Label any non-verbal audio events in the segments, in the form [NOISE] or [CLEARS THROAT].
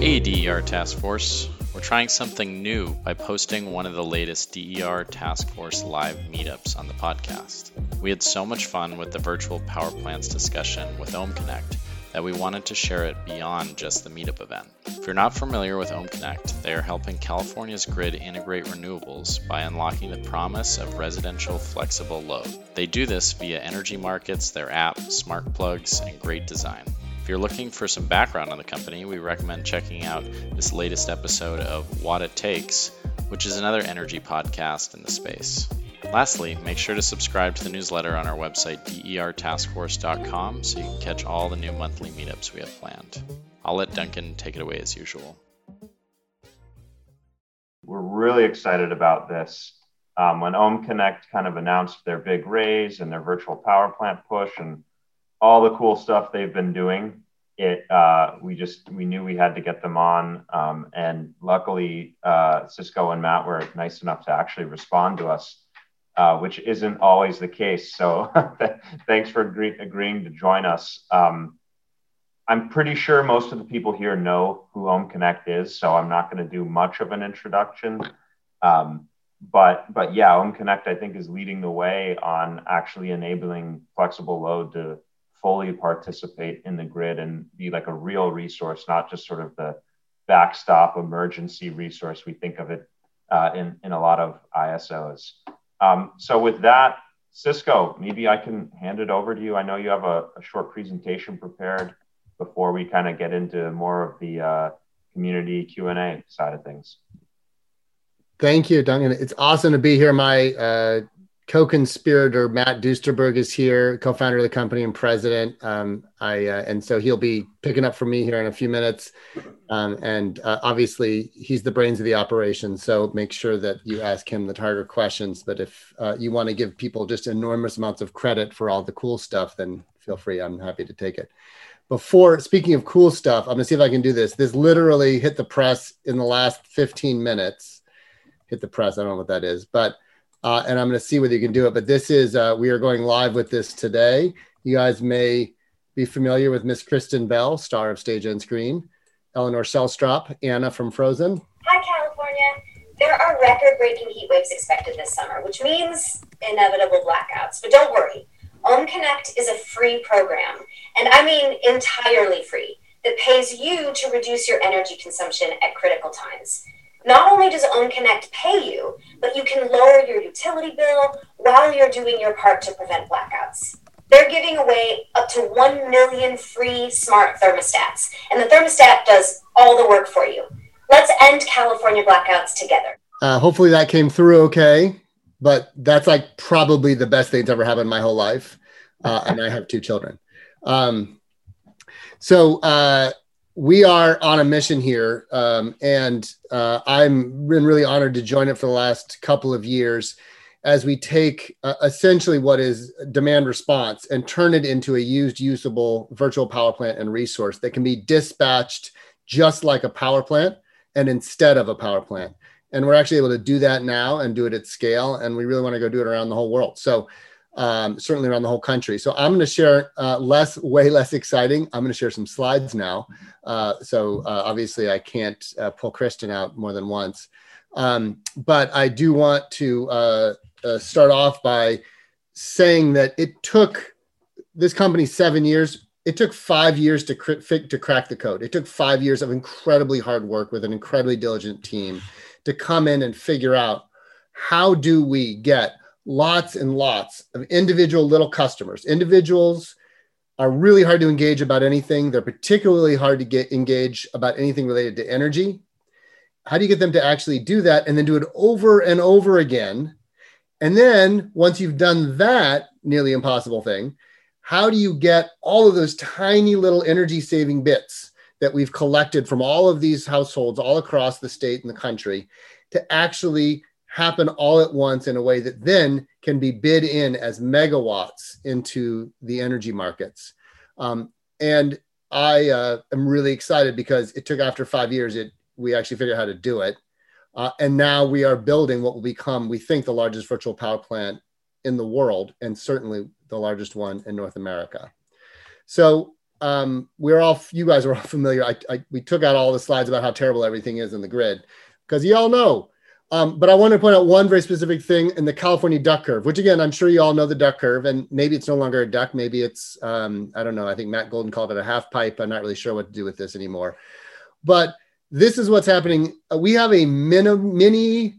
Hey, DER Task Force. We're trying something new by posting one of the latest DER Task Force live meetups on the podcast. We had so much fun with the virtual power plants discussion with Ohm Connect that we wanted to share it beyond just the meetup event. If you're not familiar with Ohm Connect, they are helping California's grid integrate renewables by unlocking the promise of residential flexible load. They do this via energy markets, their app, smart plugs, and great design. If you're looking for some background on the company, we recommend checking out this latest episode of What It Takes, which is another energy podcast in the space. Lastly, make sure to subscribe to the newsletter on our website, dertaskforce.com, so you can catch all the new monthly meetups we have planned. I'll let Duncan take it away as usual. We're really excited about this. Um, when Ohm Connect kind of announced their big raise and their virtual power plant push and all the cool stuff they've been doing. It uh, we just we knew we had to get them on, um, and luckily uh, Cisco and Matt were nice enough to actually respond to us, uh, which isn't always the case. So [LAUGHS] thanks for agree- agreeing to join us. Um, I'm pretty sure most of the people here know who Ohm Connect is, so I'm not going to do much of an introduction. Um, but but yeah, Ohm Connect I think is leading the way on actually enabling flexible load to fully participate in the grid and be like a real resource, not just sort of the backstop emergency resource we think of it uh, in, in a lot of ISOs. Um, so with that, Cisco, maybe I can hand it over to you. I know you have a, a short presentation prepared before we kind of get into more of the uh, community Q&A side of things. Thank you, Duncan. It's awesome to be here. My uh, co-conspirator Matt Duesterberg is here, co-founder of the company and president. Um, I uh, and so he'll be picking up for me here in a few minutes. Um, and uh, obviously, he's the brains of the operation. So make sure that you ask him the harder questions. But if uh, you want to give people just enormous amounts of credit for all the cool stuff, then feel free. I'm happy to take it. Before speaking of cool stuff, I'm gonna see if I can do this. This literally hit the press in the last 15 minutes. Hit the press. I don't know what that is, but uh, and I'm going to see whether you can do it. But this is, uh, we are going live with this today. You guys may be familiar with Miss Kristen Bell, star of Stage and Screen, Eleanor Shellstrop, Anna from Frozen. Hi, California. There are record breaking heat waves expected this summer, which means inevitable blackouts. But don't worry, Ohm Connect is a free program, and I mean entirely free, that pays you to reduce your energy consumption at critical times. Not only does Ohm Connect pay you, but you can lower your utility bill while you're doing your part to prevent blackouts. They're giving away up to 1 million free smart thermostats, and the thermostat does all the work for you. Let's end California blackouts together. Uh, hopefully that came through okay, but that's like probably the best thing that's ever happened in my whole life. Uh, and I have two children. Um, so, uh, we are on a mission here, um, and uh, I'm been really honored to join it for the last couple of years as we take uh, essentially what is demand response and turn it into a used, usable virtual power plant and resource that can be dispatched just like a power plant and instead of a power plant. And we're actually able to do that now and do it at scale, and we really want to go do it around the whole world. So um, certainly around the whole country. So I'm going to share uh, less, way less exciting. I'm going to share some slides now. Uh, so uh, obviously I can't uh, pull Kristen out more than once. Um, but I do want to uh, uh, start off by saying that it took this company seven years. It took five years to, cr- to crack the code. It took five years of incredibly hard work with an incredibly diligent team to come in and figure out how do we get lots and lots of individual little customers. Individuals are really hard to engage about anything. They're particularly hard to get engaged about anything related to energy. How do you get them to actually do that and then do it over and over again? And then once you've done that nearly impossible thing, how do you get all of those tiny little energy saving bits that we've collected from all of these households all across the state and the country to actually happen all at once in a way that then can be bid in as megawatts into the energy markets. Um, and I uh, am really excited because it took after five years, it we actually figured out how to do it. Uh, and now we are building what will become, we think, the largest virtual power plant in the world, and certainly the largest one in North America. So um, we're all you guys are all familiar. I, I, we took out all the slides about how terrible everything is in the grid because you all know. Um, but I want to point out one very specific thing in the California duck curve, which again, I'm sure you all know the duck curve, and maybe it's no longer a duck. Maybe it's, um, I don't know. I think Matt Golden called it a half pipe. I'm not really sure what to do with this anymore. But this is what's happening. Uh, we have a mini, mini,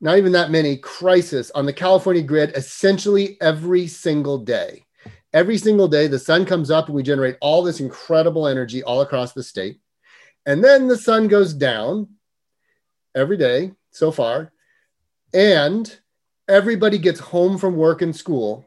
not even that many crisis on the California grid essentially every single day. Every single day, the sun comes up and we generate all this incredible energy all across the state. And then the sun goes down every day so far. And everybody gets home from work and school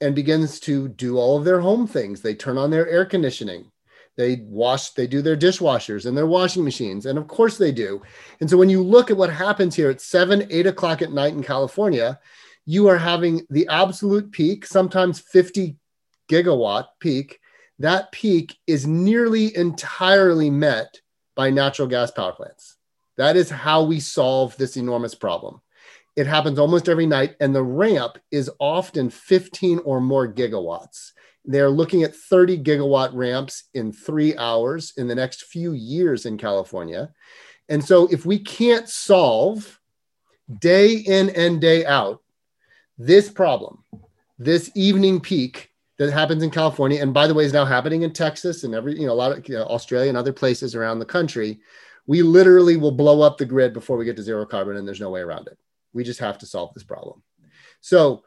and begins to do all of their home things. They turn on their air conditioning. They wash they do their dishwashers and their washing machines. And of course they do. And so when you look at what happens here at 7 8 o'clock at night in california you are having the absolute peak sometimes 50 gigawatt peak. That peak is nearly entirely met by natural gas power plants that is how we solve this enormous problem it happens almost every night and the ramp is often 15 or more gigawatts they're looking at 30 gigawatt ramps in three hours in the next few years in California. And so, if we can't solve day in and day out this problem, this evening peak that happens in California, and by the way, is now happening in Texas and every, you know, a lot of you know, Australia and other places around the country, we literally will blow up the grid before we get to zero carbon, and there's no way around it. We just have to solve this problem. So,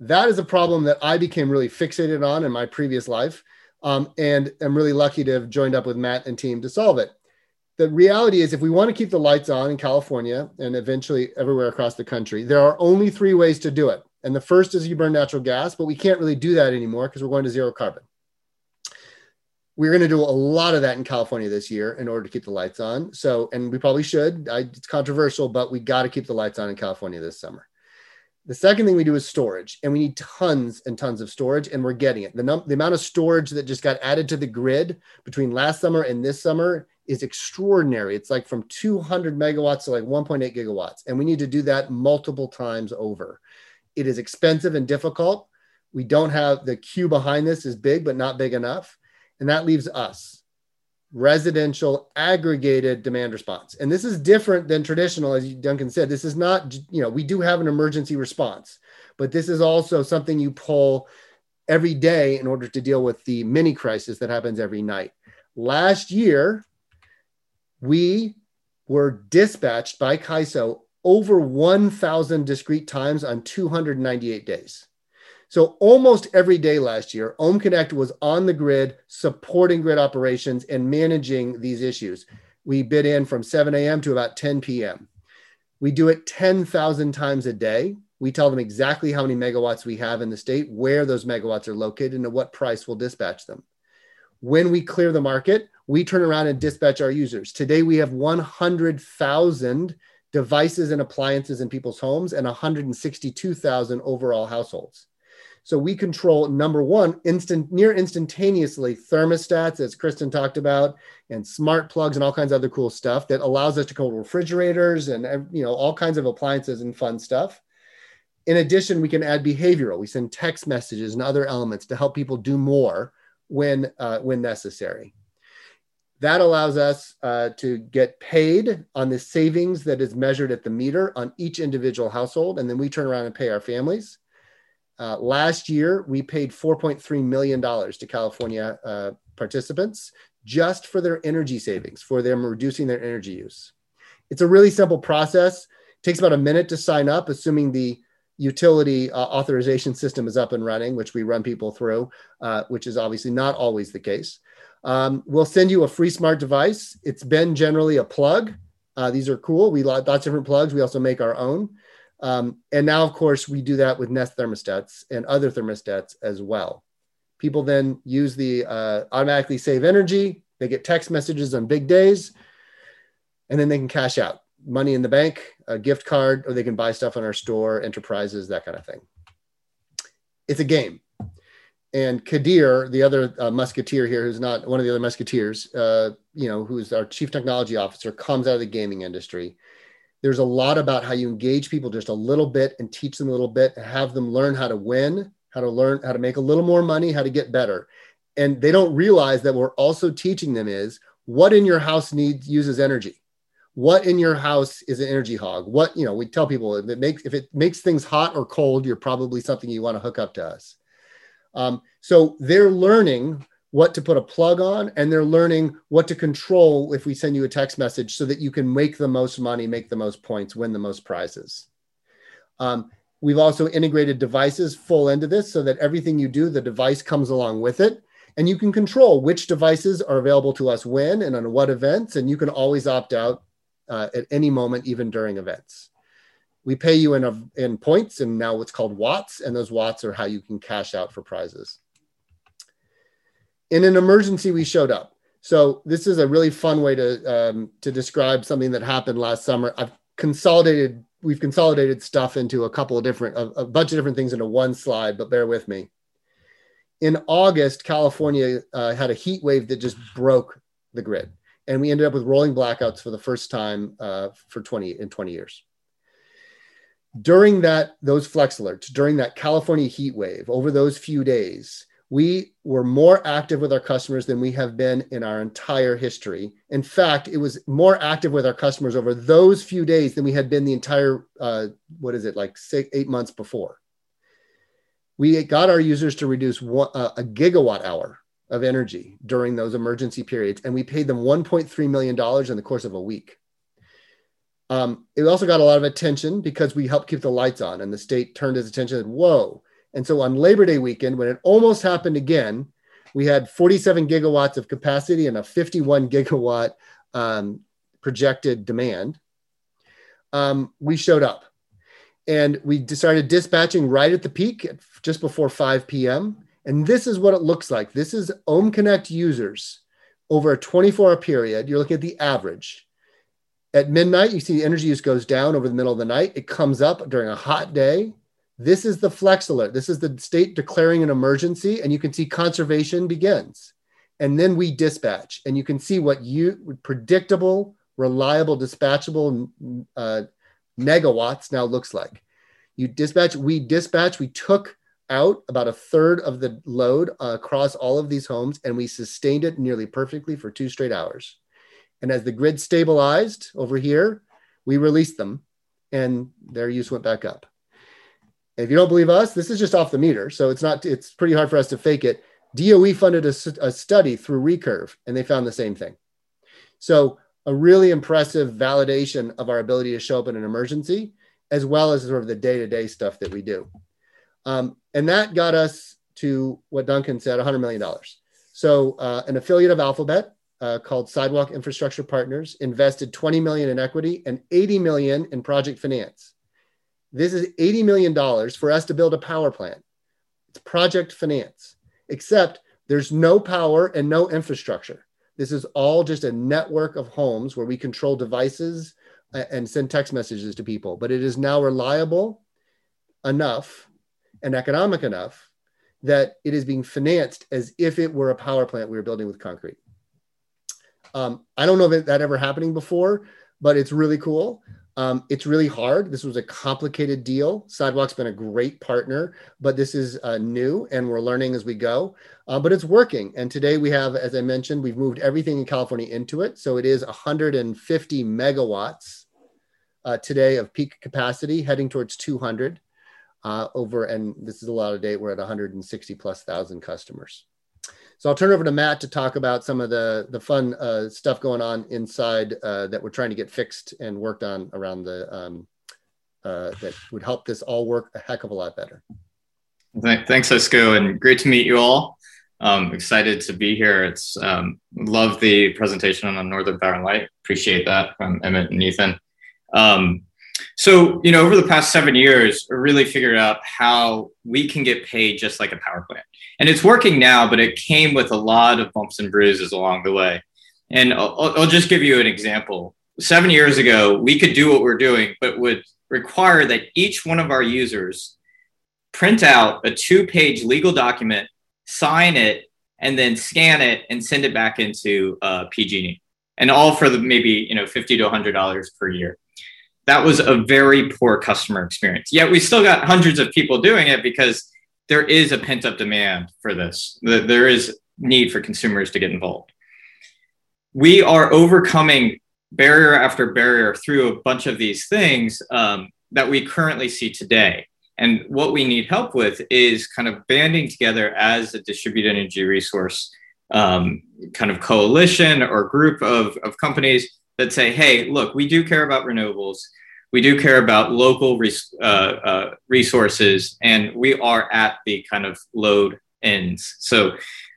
that is a problem that I became really fixated on in my previous life. Um, and I'm really lucky to have joined up with Matt and team to solve it. The reality is, if we want to keep the lights on in California and eventually everywhere across the country, there are only three ways to do it. And the first is you burn natural gas, but we can't really do that anymore because we're going to zero carbon. We're going to do a lot of that in California this year in order to keep the lights on. So, and we probably should. I, it's controversial, but we got to keep the lights on in California this summer. The second thing we do is storage, and we need tons and tons of storage, and we're getting it. The, num- the amount of storage that just got added to the grid between last summer and this summer is extraordinary. It's like from 200 megawatts to like 1.8 gigawatts, and we need to do that multiple times over. It is expensive and difficult. We don't have the queue behind this is big, but not big enough. And that leaves us residential aggregated demand response. And this is different than traditional, as Duncan said. This is not, you know, we do have an emergency response, but this is also something you pull every day in order to deal with the mini crisis that happens every night. Last year, we were dispatched by CAISO over 1,000 discrete times on 298 days. So almost every day last year, Ohm Connect was on the grid, supporting grid operations and managing these issues. We bid in from 7 a.m. to about 10 p.m. We do it 10,000 times a day. We tell them exactly how many megawatts we have in the state, where those megawatts are located, and at what price we'll dispatch them. When we clear the market, we turn around and dispatch our users. Today, we have 100,000 devices and appliances in people's homes and 162,000 overall households. So we control number one, instant near instantaneously thermostats, as Kristen talked about, and smart plugs and all kinds of other cool stuff that allows us to control refrigerators and you know all kinds of appliances and fun stuff. In addition, we can add behavioral. We send text messages and other elements to help people do more when uh, when necessary. That allows us uh, to get paid on the savings that is measured at the meter on each individual household, and then we turn around and pay our families. Uh, last year, we paid $4.3 million to California uh, participants just for their energy savings, for them reducing their energy use. It's a really simple process. It takes about a minute to sign up, assuming the utility uh, authorization system is up and running, which we run people through, uh, which is obviously not always the case. Um, we'll send you a free smart device. It's been generally a plug. Uh, these are cool. We lots of different plugs. We also make our own. Um, and now, of course, we do that with Nest thermostats and other thermostats as well. People then use the uh, automatically save energy. They get text messages on big days, and then they can cash out money in the bank, a gift card, or they can buy stuff on our store, enterprises, that kind of thing. It's a game. And Kadir, the other uh, musketeer here, who's not one of the other musketeers, uh, you know, who's our chief technology officer, comes out of the gaming industry there's a lot about how you engage people just a little bit and teach them a little bit and have them learn how to win how to learn how to make a little more money how to get better. And they don't realize that we're also teaching them is what in your house needs uses energy. What in your house is an energy hog? What you know we tell people if it makes if it makes things hot or cold you're probably something you want to hook up to us. Um, so they're learning what to put a plug on and they're learning what to control if we send you a text message so that you can make the most money make the most points win the most prizes um, we've also integrated devices full into this so that everything you do the device comes along with it and you can control which devices are available to us when and on what events and you can always opt out uh, at any moment, even during events. We pay you in, a, in points and now what's called watts, and those watts are how you can cash out for prizes. In an emergency, we showed up. So this is a really fun way to, um, to describe something that happened last summer. I've consolidated, we've consolidated stuff into a couple of different, a, a bunch of different things into one slide, but bear with me. In August, California uh, had a heat wave that just broke the grid and we ended up with rolling blackouts for the first time uh, for 20 in 20 years during that those flex alerts during that california heat wave over those few days we were more active with our customers than we have been in our entire history in fact it was more active with our customers over those few days than we had been the entire uh, what is it like six eight months before we got our users to reduce one, uh, a gigawatt hour of energy during those emergency periods, and we paid them $1.3 million in the course of a week. Um, it also got a lot of attention because we helped keep the lights on, and the state turned its attention and whoa. And so on Labor Day weekend, when it almost happened again, we had 47 gigawatts of capacity and a 51 gigawatt um, projected demand. Um, we showed up and we started dispatching right at the peak, just before 5 p.m. And this is what it looks like. This is Ohm Connect users over a 24 hour period. You're looking at the average. At midnight, you see the energy use goes down over the middle of the night. It comes up during a hot day. This is the flex alert. This is the state declaring an emergency, and you can see conservation begins. And then we dispatch, and you can see what you predictable, reliable, dispatchable uh, megawatts now looks like. You dispatch, we dispatch, we took out about a third of the load uh, across all of these homes, and we sustained it nearly perfectly for two straight hours. And as the grid stabilized over here, we released them, and their use went back up. If you don't believe us, this is just off the meter, so it's not. It's pretty hard for us to fake it. DOE funded a, a study through Recurve, and they found the same thing. So a really impressive validation of our ability to show up in an emergency, as well as sort of the day-to-day stuff that we do. Um, and that got us to what Duncan said $100 million. So, uh, an affiliate of Alphabet uh, called Sidewalk Infrastructure Partners invested 20 million in equity and 80 million in project finance. This is 80 million dollars for us to build a power plant. It's project finance, except there's no power and no infrastructure. This is all just a network of homes where we control devices uh, and send text messages to people. But it is now reliable enough and economic enough that it is being financed as if it were a power plant we were building with concrete. Um, I don't know if that ever happening before, but it's really cool. Um, it's really hard. This was a complicated deal. Sidewalk's been a great partner, but this is uh, new and we're learning as we go. Uh, but it's working. And today we have, as I mentioned, we've moved everything in California into it. So it is 150 megawatts uh, today of peak capacity, heading towards 200 uh, over, and this is a lot of date, we're at 160 plus thousand customers. So I'll turn over to Matt to talk about some of the, the fun uh, stuff going on inside uh, that we're trying to get fixed and worked on around the, um, uh, that would help this all work a heck of a lot better. Thanks, Cisco, and great to meet you all. Um, excited to be here. It's um, love the presentation on Northern Power and Light. Appreciate that from Emmett and Ethan. Um, so, you know, over the past seven years, I really figured out how we can get paid just like a power plant. And it's working now, but it came with a lot of bumps and bruises along the way. And I'll, I'll just give you an example. Seven years ago, we could do what we're doing, but would require that each one of our users print out a two page legal document, sign it, and then scan it and send it back into uh, PG&E. And all for the maybe, you know, 50 to $100 per year that was a very poor customer experience. Yet we still got hundreds of people doing it because there is a pent up demand for this. There is need for consumers to get involved. We are overcoming barrier after barrier through a bunch of these things um, that we currently see today. And what we need help with is kind of banding together as a distributed energy resource um, kind of coalition or group of, of companies that say, hey, look, we do care about renewables. We do care about local res- uh, uh, resources, and we are at the kind of load ends. So,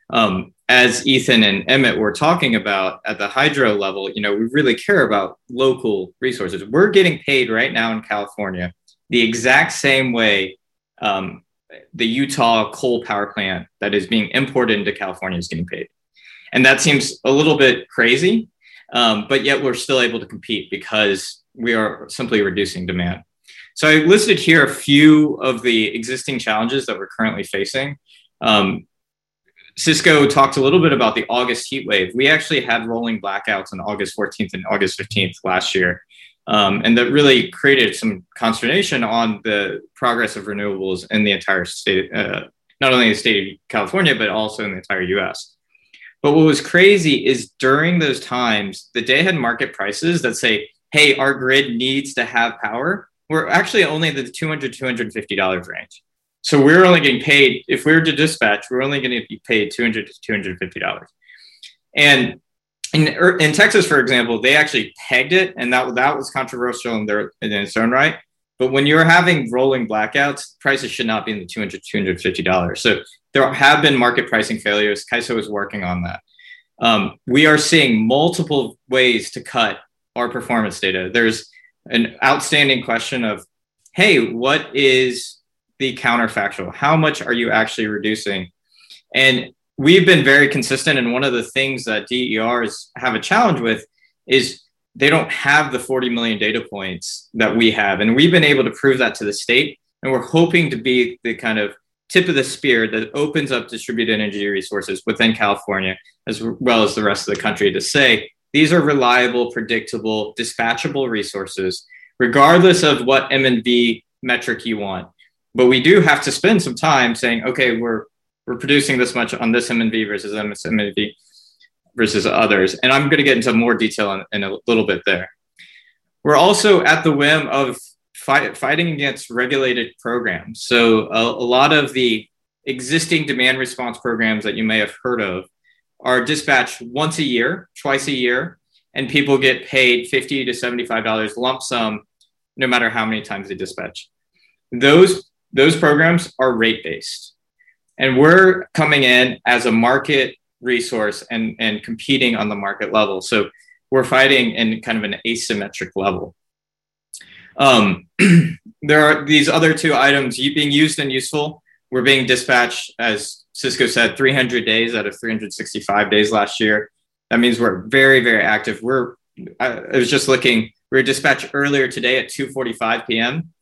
um, as Ethan and Emmett were talking about at the hydro level, you know, we really care about local resources. We're getting paid right now in California the exact same way um, the Utah coal power plant that is being imported into California is getting paid. And that seems a little bit crazy, um, but yet we're still able to compete because we are simply reducing demand. So I listed here a few of the existing challenges that we're currently facing. Um, Cisco talked a little bit about the August heat wave. We actually had rolling blackouts on August 14th and August 15th last year. Um, and that really created some consternation on the progress of renewables in the entire state, uh, not only the state of California, but also in the entire US. But what was crazy is during those times, the day ahead market prices that say, hey, our grid needs to have power, were actually only in the $200, $250 range. So we're only getting paid, if we were to dispatch, we're only going to be paid 200 to $250. And in, er, in Texas, for example, they actually pegged it, and that that was controversial in their in its own right. But when you're having rolling blackouts, prices should not be in the 200 250 dollars. So there have been market pricing failures. CAISO is working on that. Um, we are seeing multiple ways to cut our performance data. There's an outstanding question of, hey, what is the counterfactual? How much are you actually reducing? And we've been very consistent. And one of the things that DERs have a challenge with is they don't have the 40 million data points that we have. And we've been able to prove that to the state. And we're hoping to be the kind of tip of the spear that opens up distributed energy resources within California, as well as the rest of the country, to say these are reliable, predictable, dispatchable resources, regardless of what M&V metric you want. But we do have to spend some time saying, okay, we're we're producing this much on this M&V versus MSMV versus others. And I'm going to get into more detail in, in, a little bit there. We're also at the whim of fight, fighting against regulated programs. So a, a lot of the existing demand response programs that you may have heard of are dispatched once a year, twice a year, and people get paid 50 to $75 lump sum no matter how many times they dispatch. Those, those programs are rate based. And we're coming in as a market resource and, and competing on the market level. So we're fighting in kind of an asymmetric level. Um, [CLEARS THROAT] there are these other two items being used and useful. We're being dispatched, as Cisco said, 300 days out of 365 days last year. That means we're very, very active. We're, I, was just looking, we were dispatched earlier today at 2.45 p.m.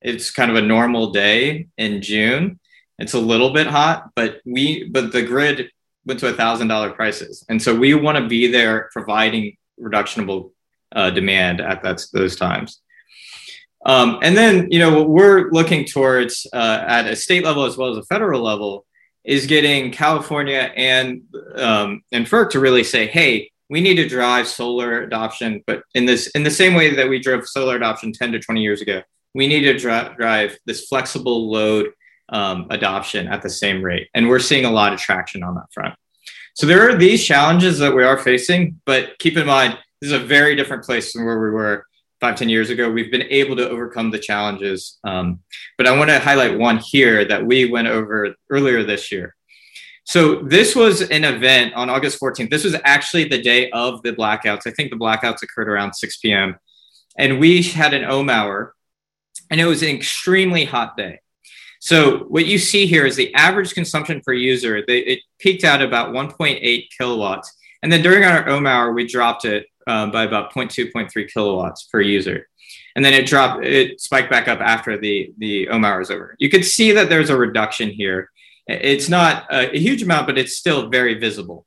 It's kind of a normal day in June. It's a little bit hot, but we but the grid went to a thousand dollar prices, and so we want to be there providing reductionable uh, demand at that, those times. Um, and then you know what we're looking towards uh, at a state level as well as a federal level is getting California and um, and FERC to really say, hey, we need to drive solar adoption, but in this in the same way that we drove solar adoption 10 to 20 years ago, we need to dri- drive this flexible load um, adoption at the same rate. And we're seeing a lot of traction on that front. So there are these challenges that we are facing, but keep in mind, this is a very different place from where we were five, 10 years ago. We've been able to overcome the challenges. Um, but I want to highlight one here that we went over earlier this year. So this was an event on August 14th. This was actually the day of the blackouts. I think the blackouts occurred around 6 p.m. And we had an ohm hour, and it was an extremely hot day. So what you see here is the average consumption per user. They, it peaked out about 1.8 kilowatts, and then during our ohm hour, we dropped it um, by about 0.2, 0.3 kilowatts per user, and then it dropped. It spiked back up after the the ohm hour is over. You could see that there's a reduction here. It's not a, a huge amount, but it's still very visible.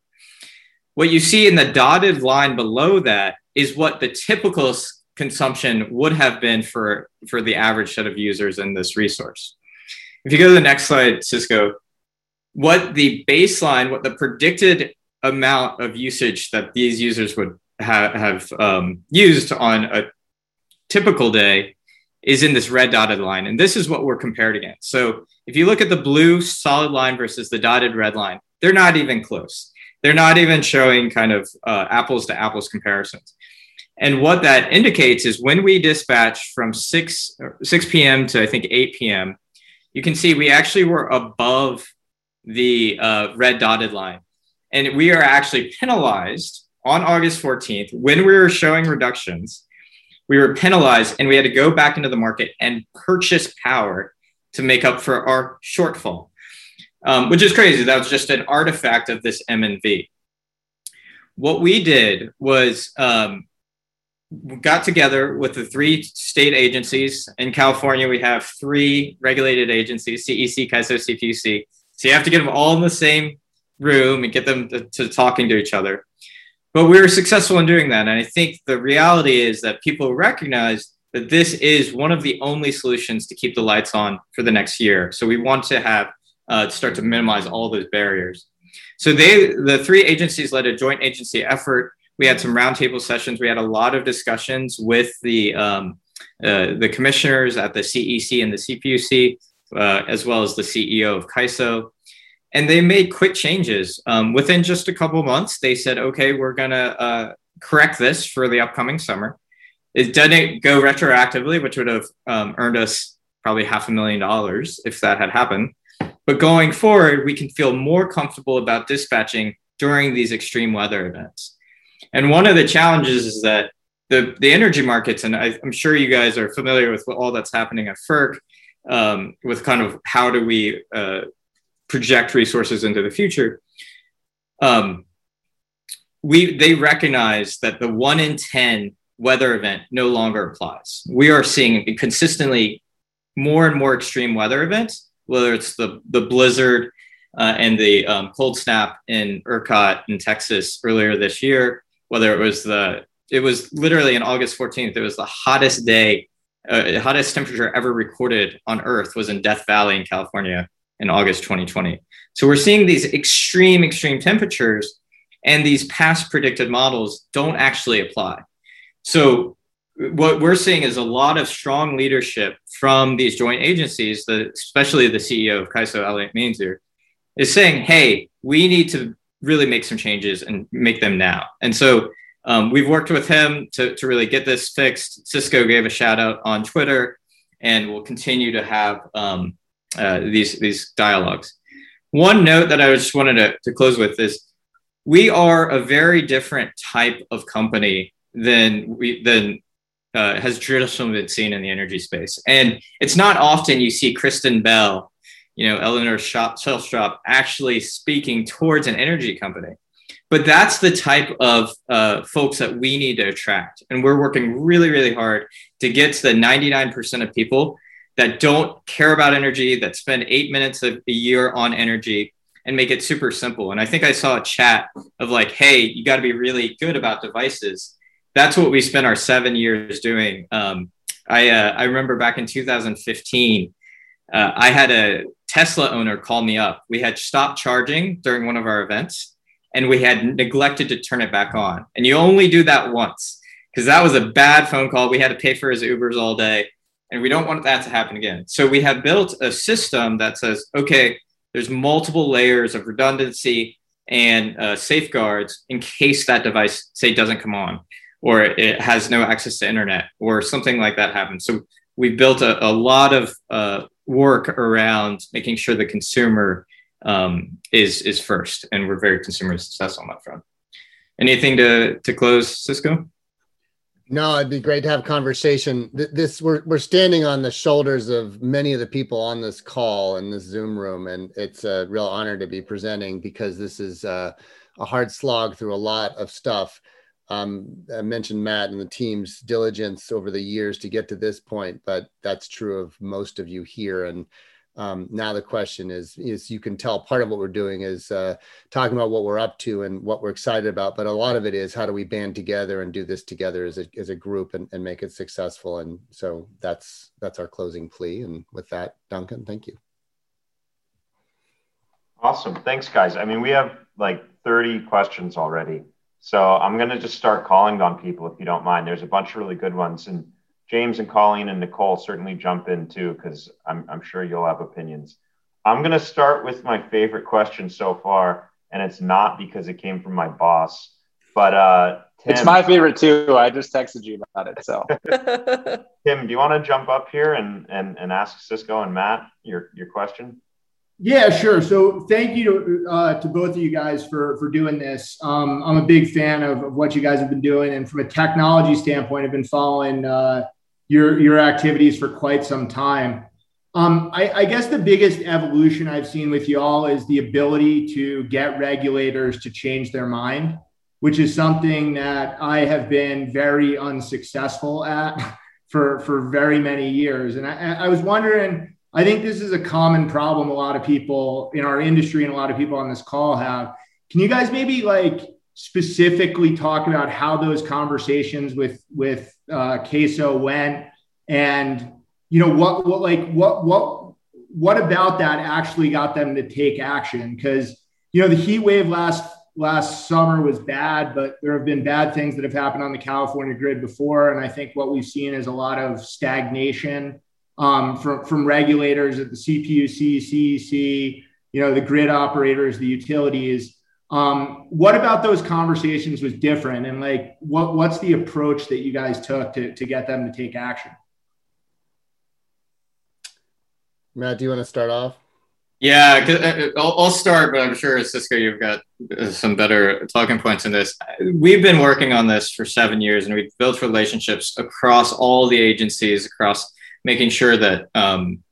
What you see in the dotted line below that is what the typical consumption would have been for for the average set of users in this resource. If you go to the next slide, Cisco, what the baseline, what the predicted amount of usage that these users would ha- have um, used on a typical day is in this red dotted line. And this is what we're compared against. So if you look at the blue solid line versus the dotted red line, they're not even close. They're not even showing kind of uh, apples to apples comparisons. And what that indicates is when we dispatch from 6, 6 p.m. to I think 8 p.m., you can see we actually were above the uh, red dotted line. And we are actually penalized on August 14th when we were showing reductions. We were penalized and we had to go back into the market and purchase power to make up for our shortfall, um, which is crazy. That was just an artifact of this M&V. What we did was um, got together with the three state agencies. In California, we have three regulated agencies CEC, CAISO, CPUC. So you have to get them all in the same room and get them to, to talking to each other. But we were successful in doing that. And I think the reality is that people recognize that this is one of the only solutions to keep the lights on for the next year. So we want to have uh, start to minimize all those barriers. So they, the three agencies led a joint agency effort we had some roundtable sessions. We had a lot of discussions with the um, uh, the commissioners at the CEC and the CPUC, uh, as well as the CEO of CAISO. And they made quick changes. Um, within just a couple months, they said, okay, we're going to uh, correct this for the upcoming summer. It didn't go retroactively, which would have um, earned us probably half a million dollars if that had happened. But going forward, we can feel more comfortable about dispatching during these extreme weather events. And one of the challenges is that the, the energy markets, and I, am sure you guys are familiar with all that's happening at FERC, um, with kind of how do we uh, project resources into the future. Um, we they recognize that the one in ten weather event no longer applies. We are seeing consistently more and more extreme weather events, whether it's the the blizzard uh, and the um, cold snap in ERCOT in Texas earlier this year, whether it was the it was literally on August 14th. It was the hottest day, uh, hottest temperature ever recorded on Earth was in Death Valley in California in August 2020. So we're seeing these extreme, extreme temperatures, and these past predicted models don't actually apply. So what we're seeing is a lot of strong leadership from these joint agencies, the, especially the CEO of CAISO, Elliot Mainzer, is saying, hey, we need to really make some changes and make them now. And so um, we've worked with him to, to really get this fixed. Cisco gave a shout out on Twitter, and we'll continue to have um, uh, these these dialogues. One note that I just wanted to, to close with is we are a very different type of company than we than uh, has traditionally been seen in the energy space. And it's not often you see Kristen Bell you know, Eleanor Shellstrop actually speaking towards an energy company. But that's the type of uh, folks that we need to attract. And we're working really, really hard to get to the 99% of people that don't care about energy, that spend eight minutes a, year on energy and make it super simple. And I think I saw a chat of like, hey, you got to be really good about devices. That's what we spent our seven years doing. Um, I, uh, I remember back in 2015, uh, I had a Tesla owner call me up. We had stopped charging during one of our events and we had neglected to turn it back on. And you only do that once because that was a bad phone call. We had to pay for his Ubers all day and we don't want that to happen again. So we have built a system that says, okay, there's multiple layers of redundancy and uh, safeguards in case that device, say, doesn't come on or it has no access to internet or something like that happens. So we've built a, a lot of uh, work around making sure the consumer um, is is first, and we're very consumer successful on that front. Anything to to close, Cisco? No, it'd be great to have conversation. This we're we're standing on the shoulders of many of the people on this call in this Zoom room, and it's a real honor to be presenting because this is uh, a hard slog through a lot of stuff um, I mentioned Matt and the team's diligence over the years to get to this point, but that's true of most of you here. And um, now the question is, is you can tell part of what we're doing is uh, talking about what we're up to and what we're excited about, but a lot of it is how do we band together and do this together as a, as a group and, and make it successful. And so that's that's our closing plea. And with that, Duncan, thank you. Awesome. Thanks, guys. I mean, we have like 30 questions already. So I'm going to just start calling on people if you don't mind. There's a bunch of really good ones. And James and Colleen and Nicole certainly jump in too, because I'm, I'm sure you'll have opinions. I'm going to start with my favorite question so far. And it's not because it came from my boss, but uh, Tim, it's my favorite too. I just texted you about it. So, [LAUGHS] Tim, do you want to jump up here and, and, and ask Cisco and Matt your, your question? Yeah, sure. So thank you to, uh, to both of you guys for, for doing this. Um, I'm a big fan of, of, what you guys have been doing. And from a technology standpoint, I've been following uh, your, your activities for quite some time. Um, I, I, guess the biggest evolution I've seen with y'all is the ability to get regulators to change their mind, which is something that I have been very unsuccessful at [LAUGHS] for, for very many years. And I, I was wondering, I think this is a common problem a lot of people in our industry and a lot of people on this call have. Can you guys maybe like specifically talk about how those conversations with with uh, CAISO went, and you know what what like what what what about that actually got them to take action? Because you know the heat wave last last summer was bad, but there have been bad things that have happened on the California grid before, and I think what we've seen is a lot of stagnation um, from, from regulators at the CPUC, CEC, you know, the grid operators, the utilities. Um, what about those conversations was different? And like, what, what's the approach that you guys took to, to get them to take action? Matt, do you want to start off? Yeah, uh, uh, I'll, I'll start, but I'm sure Cisco, you've got uh, some better talking points in this. We've been working on this for seven years, and we've built relationships across all the agencies, across making sure that um,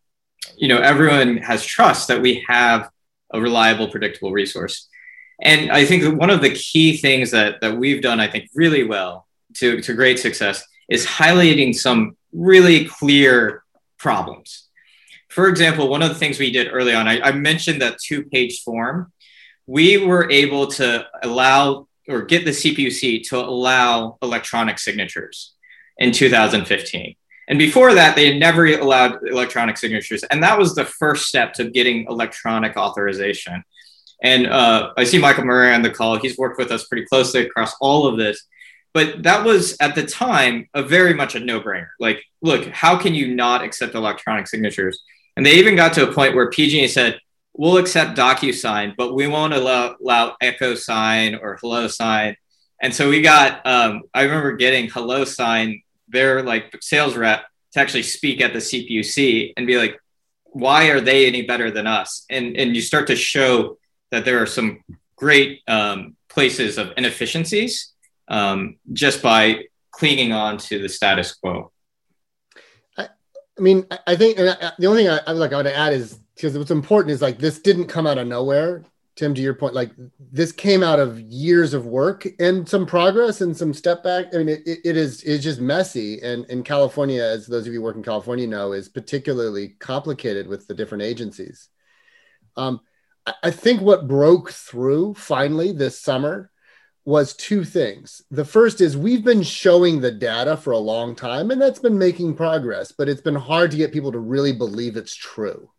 you know everyone has trust that we have a reliable, predictable resource. And I think that one of the key things that that we've done, I think, really well to, to great success is highlighting some really clear problems. For example, one of the things we did early on, I, I mentioned that two-page form. We were able to allow or get the CPUC to allow electronic signatures in 2015. And before that, they had never allowed electronic signatures. And that was the first step to getting electronic authorization. And uh, I see Michael Murray on the call. He's worked with us pretty closely across all of this. But that was at the time a very much a no brainer. Like, look, how can you not accept electronic signatures? And they even got to a point where PG said, we'll accept DocuSign, but we won't allow, allow EchoSign or HelloSign. And so we got, um, I remember getting HelloSign their like sales rep to actually speak at the CPUC and be like, why are they any better than us? And and you start to show that there are some great um, places of inefficiencies um, just by clinging on to the status quo. I, I mean, I think the only thing I, I like I to add is because what's important is like this didn't come out of nowhere. Tim, to your point, like this came out of years of work and some progress and some step back. I mean, it, it is it's just messy. And in California, as those of you who work in California know, is particularly complicated with the different agencies. Um, I think what broke through finally this summer was two things. The first is we've been showing the data for a long time, and that's been making progress, but it's been hard to get people to really believe it's true.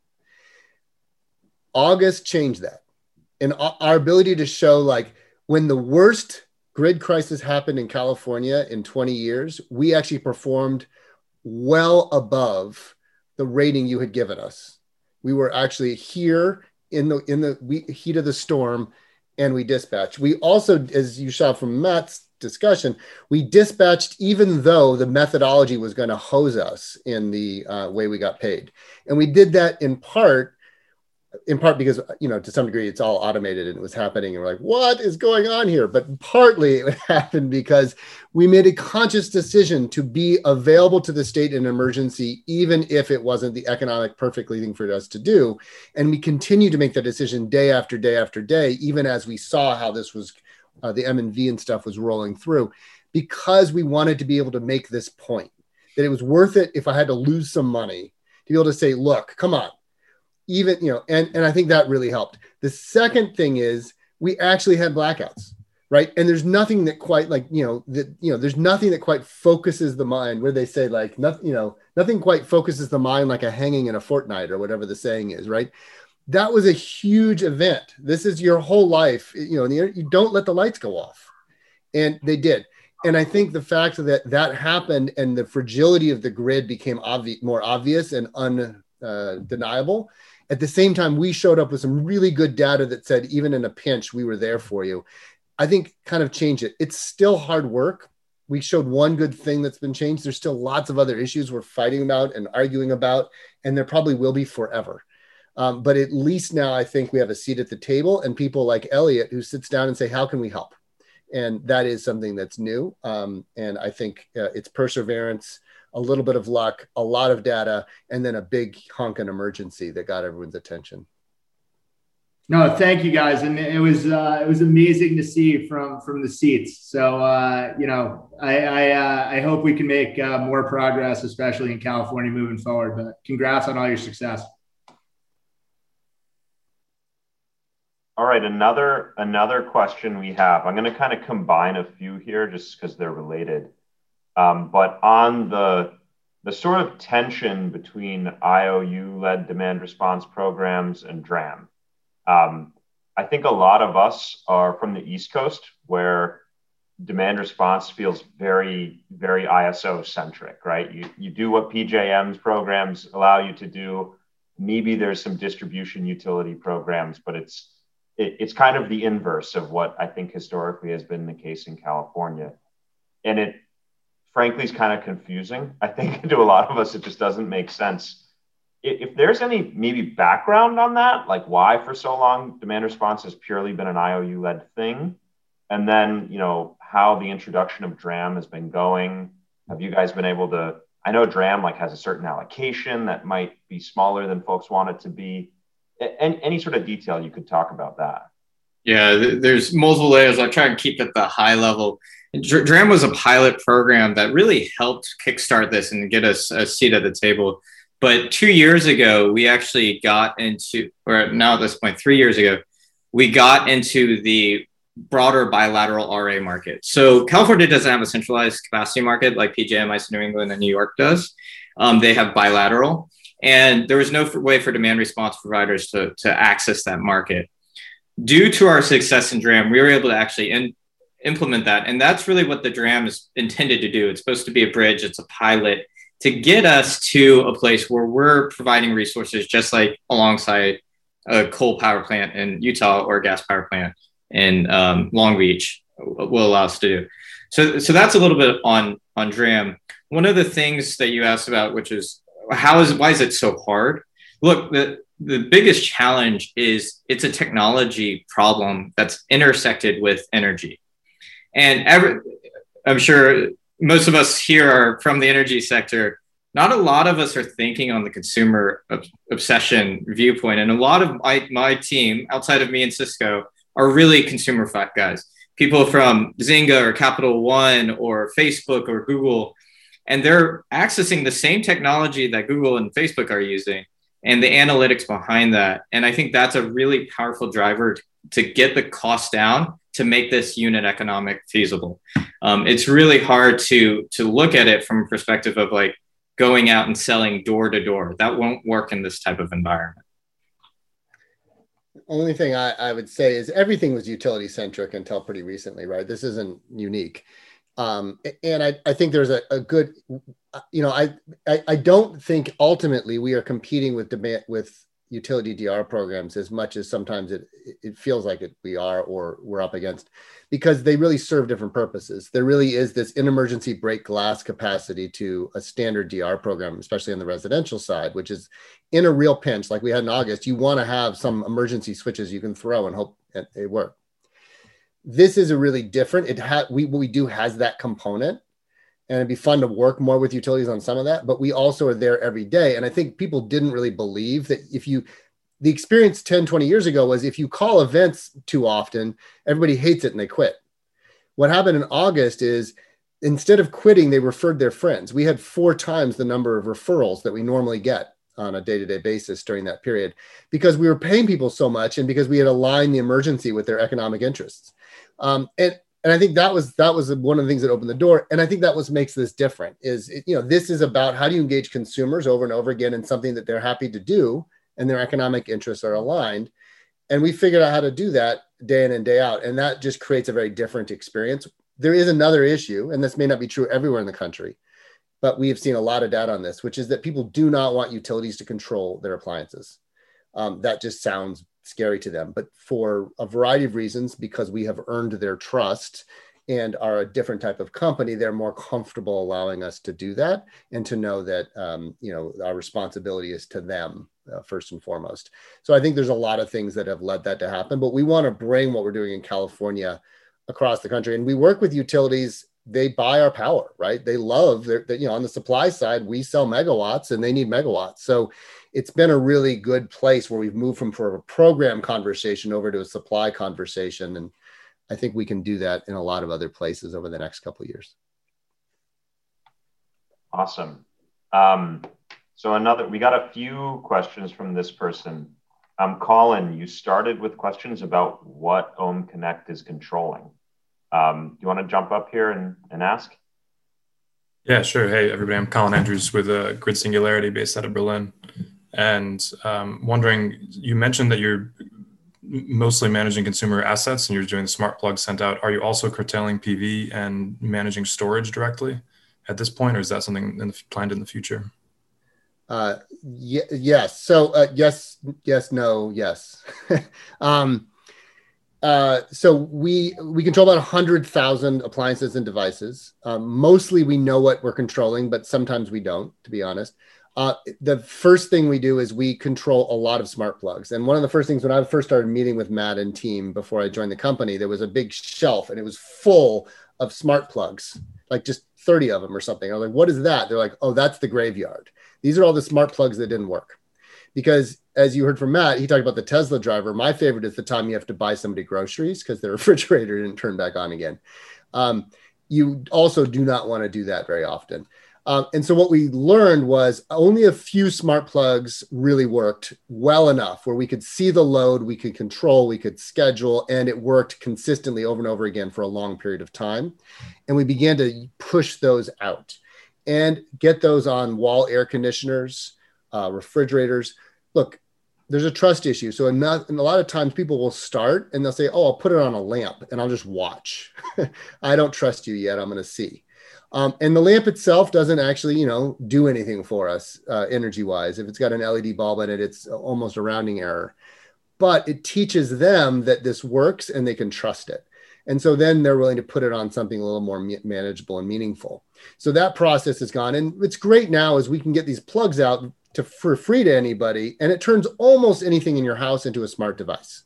August changed that and our ability to show like when the worst grid crisis happened in California in 20 years, we actually performed well above the rating you had given us. We were actually here in the in the heat of the storm, and we dispatched. We also, as you saw from Matt's discussion, we dispatched even though the methodology was going to hose us in the uh, way we got paid, and we did that in part in part because you know to some degree it's all automated and it was happening and we're like what is going on here? But partly it [LAUGHS] happened because we made a conscious decision to be available to the state in emergency even if it wasn't the economic perfectly thing for us to do. And we continue to make that decision day after day after day even as we saw how this was uh, the m and v and stuff was rolling through because we wanted to be able to make this point that it was worth it if i had to lose some money to be able to say look come on even you know and and i think that really helped the second thing is we actually had blackouts right and there's nothing that quite like you know that you know there's nothing that quite focuses the mind where they say like nothing you know nothing quite focuses the mind like a hanging in a fortnight or whatever the saying is right that was a huge event. This is your whole life. You know, you don't let the lights go off. And they did. And I think the fact that that happened and the fragility of the grid became obvi- more obvious and undeniable. Uh, At the same time, we showed up with some really good data that said, even in a pinch, we were there for you. I think kind of change it. It's still hard work. We showed one good thing that's been changed. There's still lots of other issues we're fighting about and arguing about, and there probably will be forever. Um, but at least now I think we have a seat at the table and people like Elliot who sits down and say, how can we help? And that is something that's new. Um, and I think uh, it's perseverance, a little bit of luck, a lot of data, and then a big honking emergency that got everyone's attention. No, thank you guys, and it was uh, it was amazing to see from from the seats. So uh, you know, I I, uh, I, hope we can make uh, more progress, especially in California moving forward. But congrats on all your success. All right, another another question we have. I'm going to kind of combine a few here just because they're related. Um, but on the the sort of tension between IOU-led demand response programs and DRAM, um, I think a lot of us are from the East Coast where demand response feels very very ISO centric, right? You you do what PJM's programs allow you to do. Maybe there's some distribution utility programs, but it's it, it's kind of the inverse of what I think historically has been the case in California. And it frankly is kind of confusing. I think [LAUGHS] to a lot of us, it just doesn't make sense. If there's any maybe background on that, like why for so long demand response has purely been an IOU led thing, and then you know how the introduction of DRAM has been going. Have you guys been able to? I know DRAM like has a certain allocation that might be smaller than folks want it to be any, any sort of detail you could talk about that. Yeah, there's multiple layers. I'll try and keep it the high level. DRAM was a pilot program that really helped kickstart this and get us a seat at the table. But two years ago, we actually got into, or now at this point, three years ago, we got into the broader bilateral RA market. So California doesn't have a centralized capacity market like PJM, ISO New England, and New York does. Um, they have bilateral. And there was no way for demand response providers to, to access that market. Due to our success in DRAM, we were able to actually in, implement that. And that's really what the DRAM is intended to do. It's supposed to be a bridge, it's a pilot to get us to a place where we're providing resources just like alongside a coal power plant in Utah or a gas power plant in um, Long Beach will allow us to do. So, so that's a little bit on on DRAM. One of the things that you asked about, which is how is why is it so hard? Look, the the biggest challenge is it's a technology problem that's intersected with energy, and every, I'm sure most of us here are from the energy sector. Not a lot of us are thinking on the consumer obsession viewpoint, and a lot of my, my team outside of me and Cisco are really consumer guys. People from Zynga or Capital One or Facebook or Google and they're accessing the same technology that Google and Facebook are using and the analytics behind that. And I think that's a really powerful driver to get the cost down to make this unit economic feasible. Um, it's really hard to to look at it from a perspective of like going out and selling door to door. That won't work in this type of environment. Only thing I, I would say is everything was utility centric until pretty recently, right? This isn't unique. Um, and I, I think there's a, a good, you know, I, I, I don't think ultimately we are competing with demand with utility DR programs as much as sometimes it it feels like it we are or we're up against because they really serve different purposes. There really is this in emergency break glass capacity to a standard DR program, especially on the residential side, which is in a real pinch like we had in August. You want to have some emergency switches you can throw and hope it work this is a really different it had we we do has that component. And it'd be fun to work more with utilities on some of that but we also are there every day. And i think people didn't really believe that if you the experience 10 20 years ago was if you call events too often everybody hates it and they quit. What happened in august is instead of quitting they referred their friends. We had four times the number of referrals that we normally get on a day-to-day basis during that period because we were paying people so much and because we had aligned the emergency with their economic interests um, and and I think that was that was one of the things that opened the door. And I think that was makes this different. Is it, you know this is about how do you engage consumers over and over again in something that they're happy to do and their economic interests are aligned. And we figured out how to do that day in and day out. And that just creates a very different experience. There is another issue, and this may not be true everywhere in the country, but we have seen a lot of data on this, which is that people do not want utilities to control their appliances. Um, that just sounds scary to them. But for a variety of reasons, because we have earned their trust and are a different type of company, they're more comfortable allowing us to do that and to know that um, you know our responsibility is to them uh, first and foremost. So I think there's a lot of things that have led that to happen. But we want to bring what we're doing in California across the country, and we work with utilities. They buy our power, right? They love their, you know, on the supply side, we sell megawatts and they need megawatts. So it's been a really good place where we've moved from for a program conversation over to a supply conversation. And i think we can do that in a lot of other places over the next couple years. Awesome. Um, so another we got a few questions from this person. Um, colin you started with questions about what OhmConnect is controlling. Um, do you want to jump up here and, and ask? Yeah sure. Hey everybody. I'm colin andrews with uh, grid singularity based out of berlin and um, wondering, you mentioned that you're mostly managing consumer assets and you're doing smart plug sent out. Are you also curtailing PV and managing storage directly at this point, or is that something in the, planned in the future? Uh, y- yes. So uh, yes, yes, no, yes. [LAUGHS] um, uh, so we we control about hundred thousand appliances and devices. Um, mostly, we know what we're controlling, but sometimes we don't. To be honest, uh, the first thing we do is we control a lot of smart plugs. And one of the first things when I first started meeting with Matt and team before I joined the company, there was a big shelf and it was full of smart plugs, like just 30 of them or something. I was like, what is that? They're like, oh, that's the graveyard. These are all the smart plugs that didn't work. Because as you heard from Matt, he talked about the Tesla driver. My favorite is the time you have to buy somebody groceries because their [LAUGHS] refrigerator didn't turn back on again. Um, you also do not want to do that very often. Um, and so what we learned was only a few smart plugs really worked well enough where we could see the load, we could control, we could schedule, and it worked consistently over and over again for a long period of time. And we began to push those out and get those on wall air conditioners, uh, refrigerators. Look, there's a trust issue. So a lot of times people will start and they'll say, "Oh, I'll put it on a lamp and I'll just watch." [LAUGHS] I don't trust you yet. I'm going to see. Um, and the lamp itself doesn't actually, you know, do anything for us uh, energy wise. If it's got an LED bulb in it, it's almost a rounding error. But it teaches them that this works and they can trust it. And so then they're willing to put it on something a little more manageable and meaningful. So that process has gone. And it's great now as we can get these plugs out to for free to anybody, and it turns almost anything in your house into a smart device.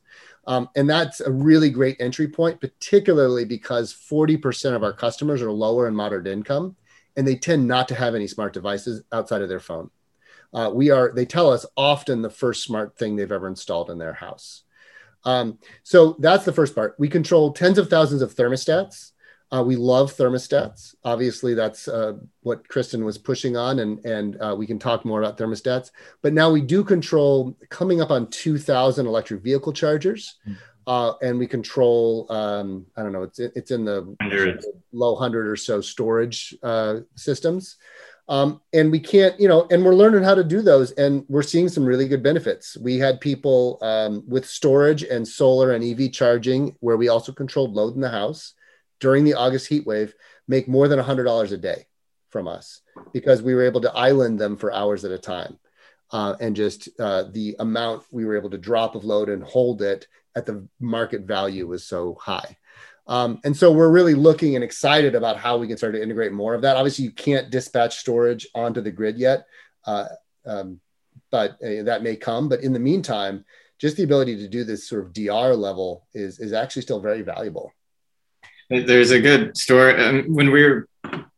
Um, and that's a really great entry point, particularly because 40% of our customers are lower and moderate income, and they tend not to have any smart devices outside of their phone. Uh, we are, they tell us often the first smart thing they've ever installed in their house. Um, so that's the first part. We control tens of thousands of thermostats. Uh, we love thermostats. Obviously, that's uh, what Kristen was pushing on, and and uh, we can talk more about thermostats. But now we do control coming up on 2,000 electric vehicle chargers, hmm. uh, and we control um, I don't know it's it's in the 100. low hundred or so storage uh, systems. Um, and we can't, you know, and we're learning how to do those, and we're seeing some really good benefits. We had people um, with storage and solar and EV charging, where we also controlled load in the house during the August heat wave make more than $100 a day from us because we were able to island them for hours at a time. Uh, and just uh, the amount we were able to drop of load and hold it at the market value was so high. Um, and so we're really looking and excited about how we can start to integrate more of that. Obviously, you can't dispatch storage onto the grid yet, uh, um, but uh, that may come. But in the meantime, just the ability to do this sort of DR level is, is actually still very valuable. There's a good story. Um, when we were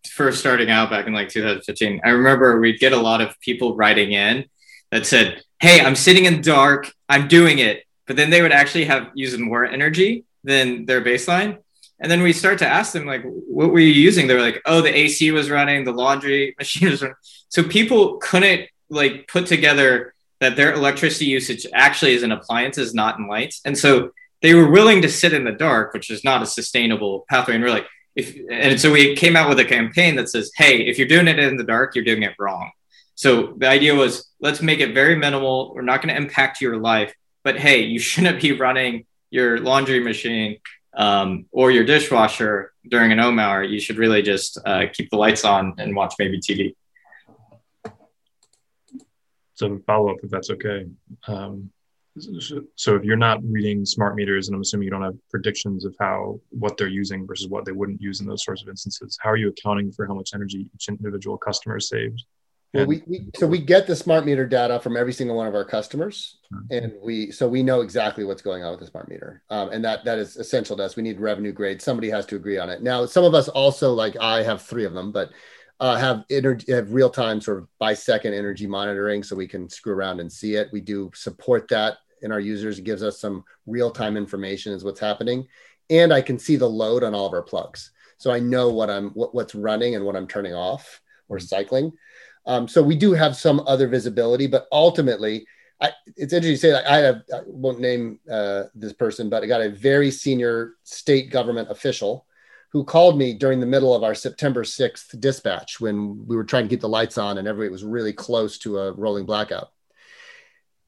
first starting out back in like 2015, I remember we'd get a lot of people writing in that said, Hey, I'm sitting in the dark, I'm doing it. But then they would actually have used more energy than their baseline. And then we start to ask them, like, what were you using? They were like, oh, the AC was running, the laundry [LAUGHS] machine was running. So people couldn't like put together that their electricity usage actually is in appliances, not in lights. And so they were willing to sit in the dark, which is not a sustainable pathway. And we're like, if, and so we came out with a campaign that says, hey, if you're doing it in the dark, you're doing it wrong. So the idea was let's make it very minimal. We're not going to impact your life, but hey, you [LAUGHS] shouldn't be running your laundry machine um, or your dishwasher during an ohm hour. You should really just uh, keep the lights on and watch maybe TV. So follow up, if that's okay. Um, so if you're not reading smart meters, and I'm assuming you don't have predictions of how what they're using versus what they wouldn't use in those sorts of instances, how are you accounting for how much energy each individual customer saves? Well, we, we, so we get the smart meter data from every single one of our customers, and we so we know exactly what's going on with the smart meter, um, and that that is essential to us. We need revenue grade. Somebody has to agree on it. Now, some of us also like I have three of them, but uh, have energy have real time sort of by second energy monitoring, so we can screw around and see it. We do support that in our users. It gives us some real time information as what's happening, and I can see the load on all of our plugs, so I know what I'm what, what's running and what I'm turning off or cycling. Um, so we do have some other visibility, but ultimately, I, it's interesting to say that I have I won't name uh, this person, but I got a very senior state government official who called me during the middle of our September 6th dispatch when we were trying to keep the lights on and everybody was really close to a rolling blackout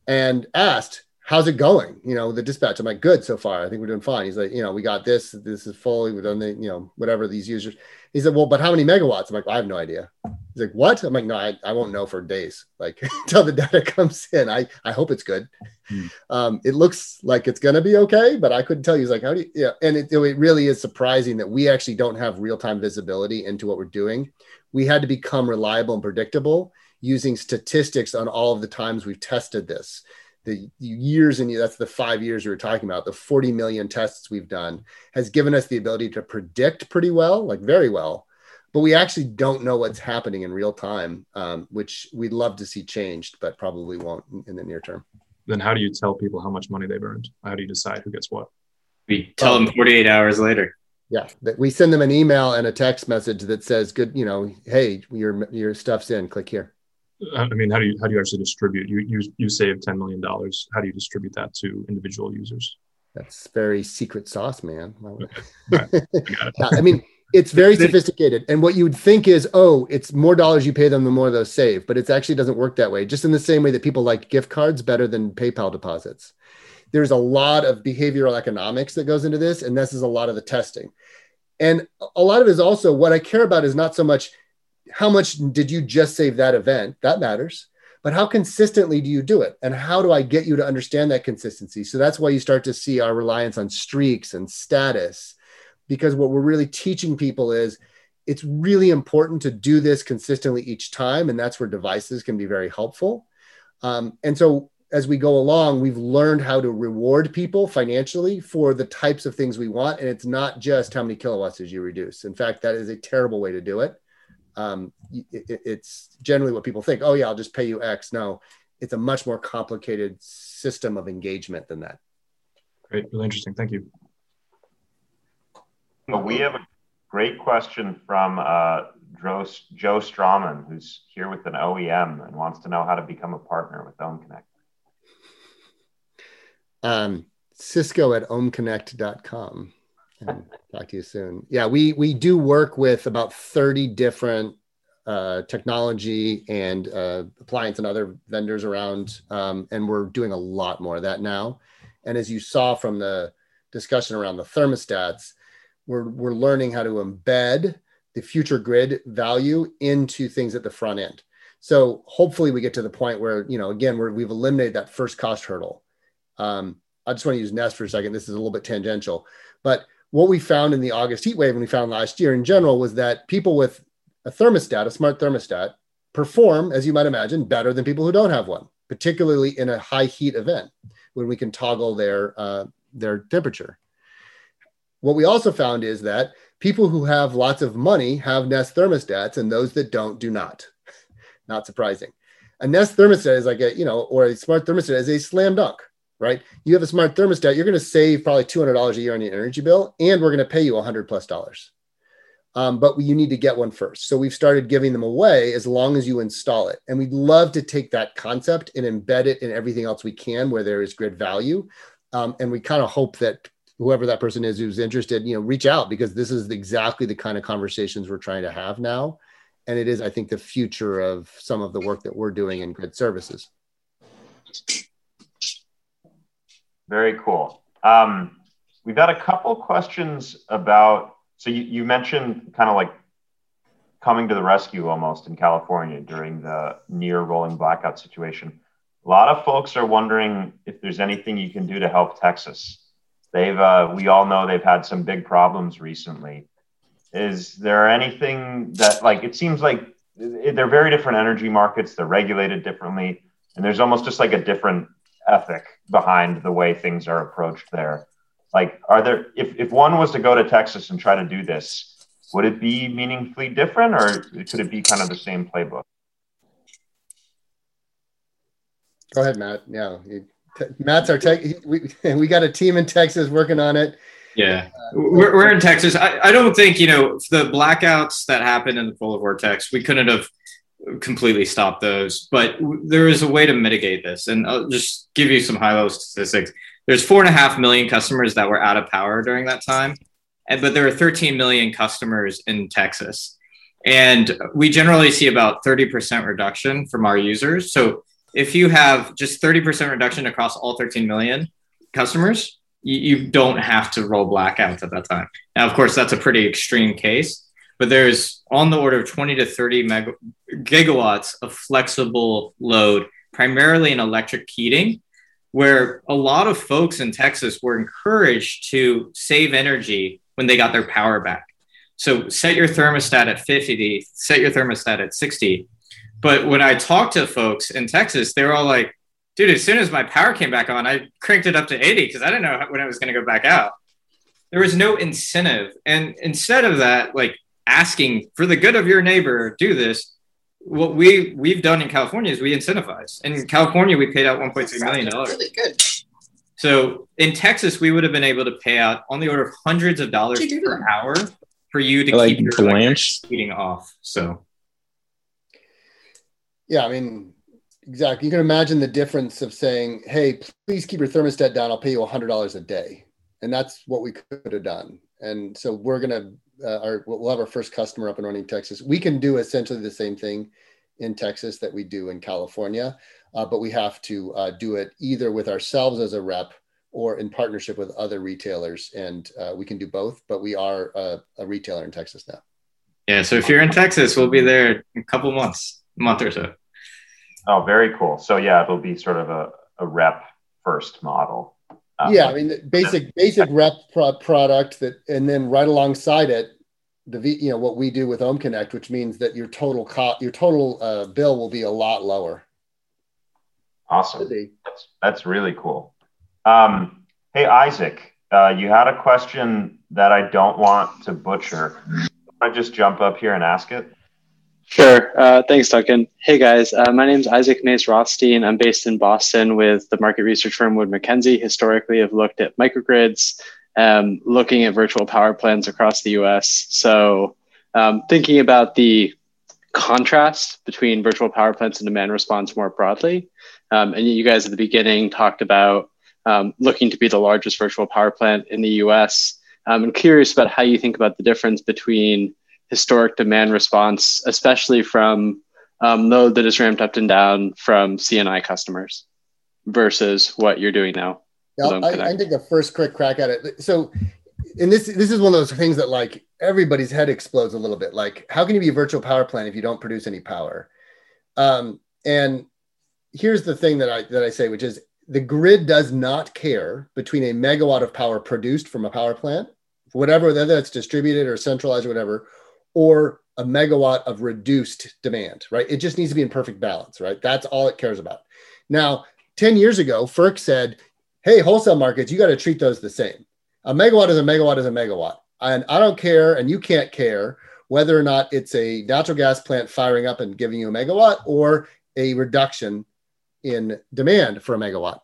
and asked, How's it going? You know, the dispatch. I'm like, Good so far. I think we're doing fine. He's like, You know, we got this. This is fully, we've done the, you know, whatever these users. He said, Well, but how many megawatts? I'm like, well, I have no idea. He's like, What? I'm like, No, I, I won't know for days. Like, [LAUGHS] until the data [LAUGHS] comes in. I, I hope it's good. Hmm. Um, it looks like it's going to be okay, but I couldn't tell you. He's like, How do you, yeah. And it, it really is surprising that we actually don't have real time visibility into what we're doing. We had to become reliable and predictable using statistics on all of the times we've tested this the years and that's the five years we were talking about the 40 million tests we've done has given us the ability to predict pretty well like very well but we actually don't know what's happening in real time um, which we'd love to see changed but probably won't in the near term. Then how do you tell people how much money they've earned? How do you decide who gets what? We tell them 48 hours later. Yeah we send them an email and a text message that says good you know hey your your stuff's in. Click here I mean, how do you how do you actually distribute? You you you save ten million dollars. How do you distribute that to individual users? That's very secret sauce, man. [LAUGHS] I, I mean, it's very sophisticated. And what you would think is, oh, it's more dollars you pay them, the more those save. But it actually doesn't work that way. Just in the same way that people like gift cards better than PayPal deposits. There's a lot of behavioral economics that goes into this, and this is a lot of the testing. And a lot of it is also what I care about is not so much how much did you just save that event? That matters. But how consistently do you do it? And how do I get you to understand that consistency? So that's why you start to see our reliance on streaks and status, because what we're really teaching people is it's really important to do this consistently each time. And that's where devices can be very helpful. Um, and so as we go along, we've learned how to reward people financially for the types of things we want. And it's not just how many kilowatts did you reduce. In fact, that is a terrible way to do it um, it, it's generally what people think. Oh yeah, I'll just pay you X. No, it's a much more complicated system of engagement than that. Great, really interesting. Thank you. Well, we have a great question from uh, Joe, Joe Strawman, who's here with an OEM and wants to know how to become a partner with OhmConnect. Um, Cisco at ohmconnect.com and talk to you soon. Yeah, we we do work with about 30 different uh, technology and uh, appliance and other vendors around, um, and we're doing a lot more of that now. And as you saw from the discussion around the thermostats, we're we're learning how to embed the future grid value into things at the front end. So hopefully we get to the point where you know again we we've eliminated that first cost hurdle. Um, I just want to use Nest for a second. This is a little bit tangential, but what we found in the August heat wave and we found last year in general was that people with a thermostat, a smart thermostat, perform, as you might imagine, better than people who don't have one, particularly in a high heat event when we can toggle their, uh, their temperature. What we also found is that people who have lots of money have Nest thermostats, and those that don't do not. [LAUGHS] not surprising. A Nest thermostat is like a, you know, or a smart thermostat is a slam dunk right? You have a smart thermostat, you're going to save probably $200 a year on your energy bill, and we're going to pay you 100 plus dollars. Um, but you need to get one first. So we've started giving them away as long as you install it. And we'd love to take that concept and embed it in everything else we can where there is grid value. Um, and we kind of hope that whoever that person is who's interested, you know, reach out because this is exactly the kind of conversations we're trying to have now. and it is, I think, the future of some of the work that we're doing in grid services. Very cool. Um, we've got a couple questions about. So you, you mentioned kind of like coming to the rescue almost in California during the near rolling blackout situation. A lot of folks are wondering if there's anything you can do to help Texas. They've, uh, we all know they've had some big problems recently. Is there anything that, like, it seems like they're very different energy markets, they're regulated differently, and there's almost just like a different ethic behind the way things are approached there. Like, are there, if, if one was to go to Texas and try to do this, would it be meaningfully different or could it be kind of the same playbook? Go ahead, Matt. Yeah, Matt's our tech. We [LAUGHS] we got a team in Texas working on it. Yeah, we're, we're in Texas. I, I don't think you know the blackouts that happened in the polar vortex. We couldn't have completely stop those, but there is a way to mitigate this. And I'll just give you some high level statistics. There's four and a half million customers that were out of power during that time, and but there are 13 million customers in Texas, and we generally see about 30% reduction from our users. So if you have just 30% reduction across all 13 million customers, you, you don't have to roll blackouts at that time. Now, of course, that's a pretty extreme case, but there's on the order of 20 to 30 mega, gigawatts of flexible load, primarily in electric heating, where a lot of folks in Texas were encouraged to save energy when they got their power back. So set your thermostat at 50, set your thermostat at 60, but when I talked to folks in Texas, they were all like, dude, as soon as my power came back on, I cranked it up to 80 because I didn't know when it was going to go back out. There was no incentive. And instead of that, like asking for the good of your neighbor, do this. What we we've done in California is we incentivize. In California, we paid out 1.3 million dollars. Really good. So in Texas, we would have been able to pay out on the order of hundreds of dollars per hour for you to like keep your heating off. So yeah, I mean, exactly. You can imagine the difference of saying, "Hey, please keep your thermostat down. I'll pay you hundred dollars a day," and that's what we could have done. And so we're gonna, uh, our, we'll have our first customer up and running in Texas. We can do essentially the same thing in Texas that we do in California, uh, but we have to uh, do it either with ourselves as a rep or in partnership with other retailers. And uh, we can do both, but we are a, a retailer in Texas now. Yeah. So if you're in Texas, we'll be there in a couple months, a month or so. Oh, very cool. So yeah, it'll be sort of a, a rep first model. Um, yeah, I mean, basic basic rep pro- product that, and then right alongside it, the v, you know what we do with OhmConnect, which means that your total co- your total uh, bill will be a lot lower. Awesome. That's, that's really cool. Um, hey Isaac, uh, you had a question that I don't want to butcher. I just jump up here and ask it. Sure. Uh, thanks, Duncan. Hey, guys. Uh, my name is Isaac Maze-Rothstein. I'm based in Boston with the market research firm Wood Mackenzie. Historically, I've looked at microgrids, um, looking at virtual power plants across the US. So, um, thinking about the contrast between virtual power plants and demand response more broadly. Um, and you guys at the beginning talked about um, looking to be the largest virtual power plant in the US. Um, I'm curious about how you think about the difference between historic demand response, especially from um, load that is ramped up and down from C&I customers versus what you're doing now. Yeah, I, I take a first quick crack at it. So, and this this is one of those things that like everybody's head explodes a little bit. Like, how can you be a virtual power plant if you don't produce any power? Um, and here's the thing that I that I say, which is the grid does not care between a megawatt of power produced from a power plant, whatever whether that's distributed or centralized or whatever, or a megawatt of reduced demand, right? It just needs to be in perfect balance, right? That's all it cares about. Now, 10 years ago, FERC said, hey, wholesale markets, you got to treat those the same. A megawatt is a megawatt is a megawatt. And I don't care, and you can't care whether or not it's a natural gas plant firing up and giving you a megawatt or a reduction in demand for a megawatt.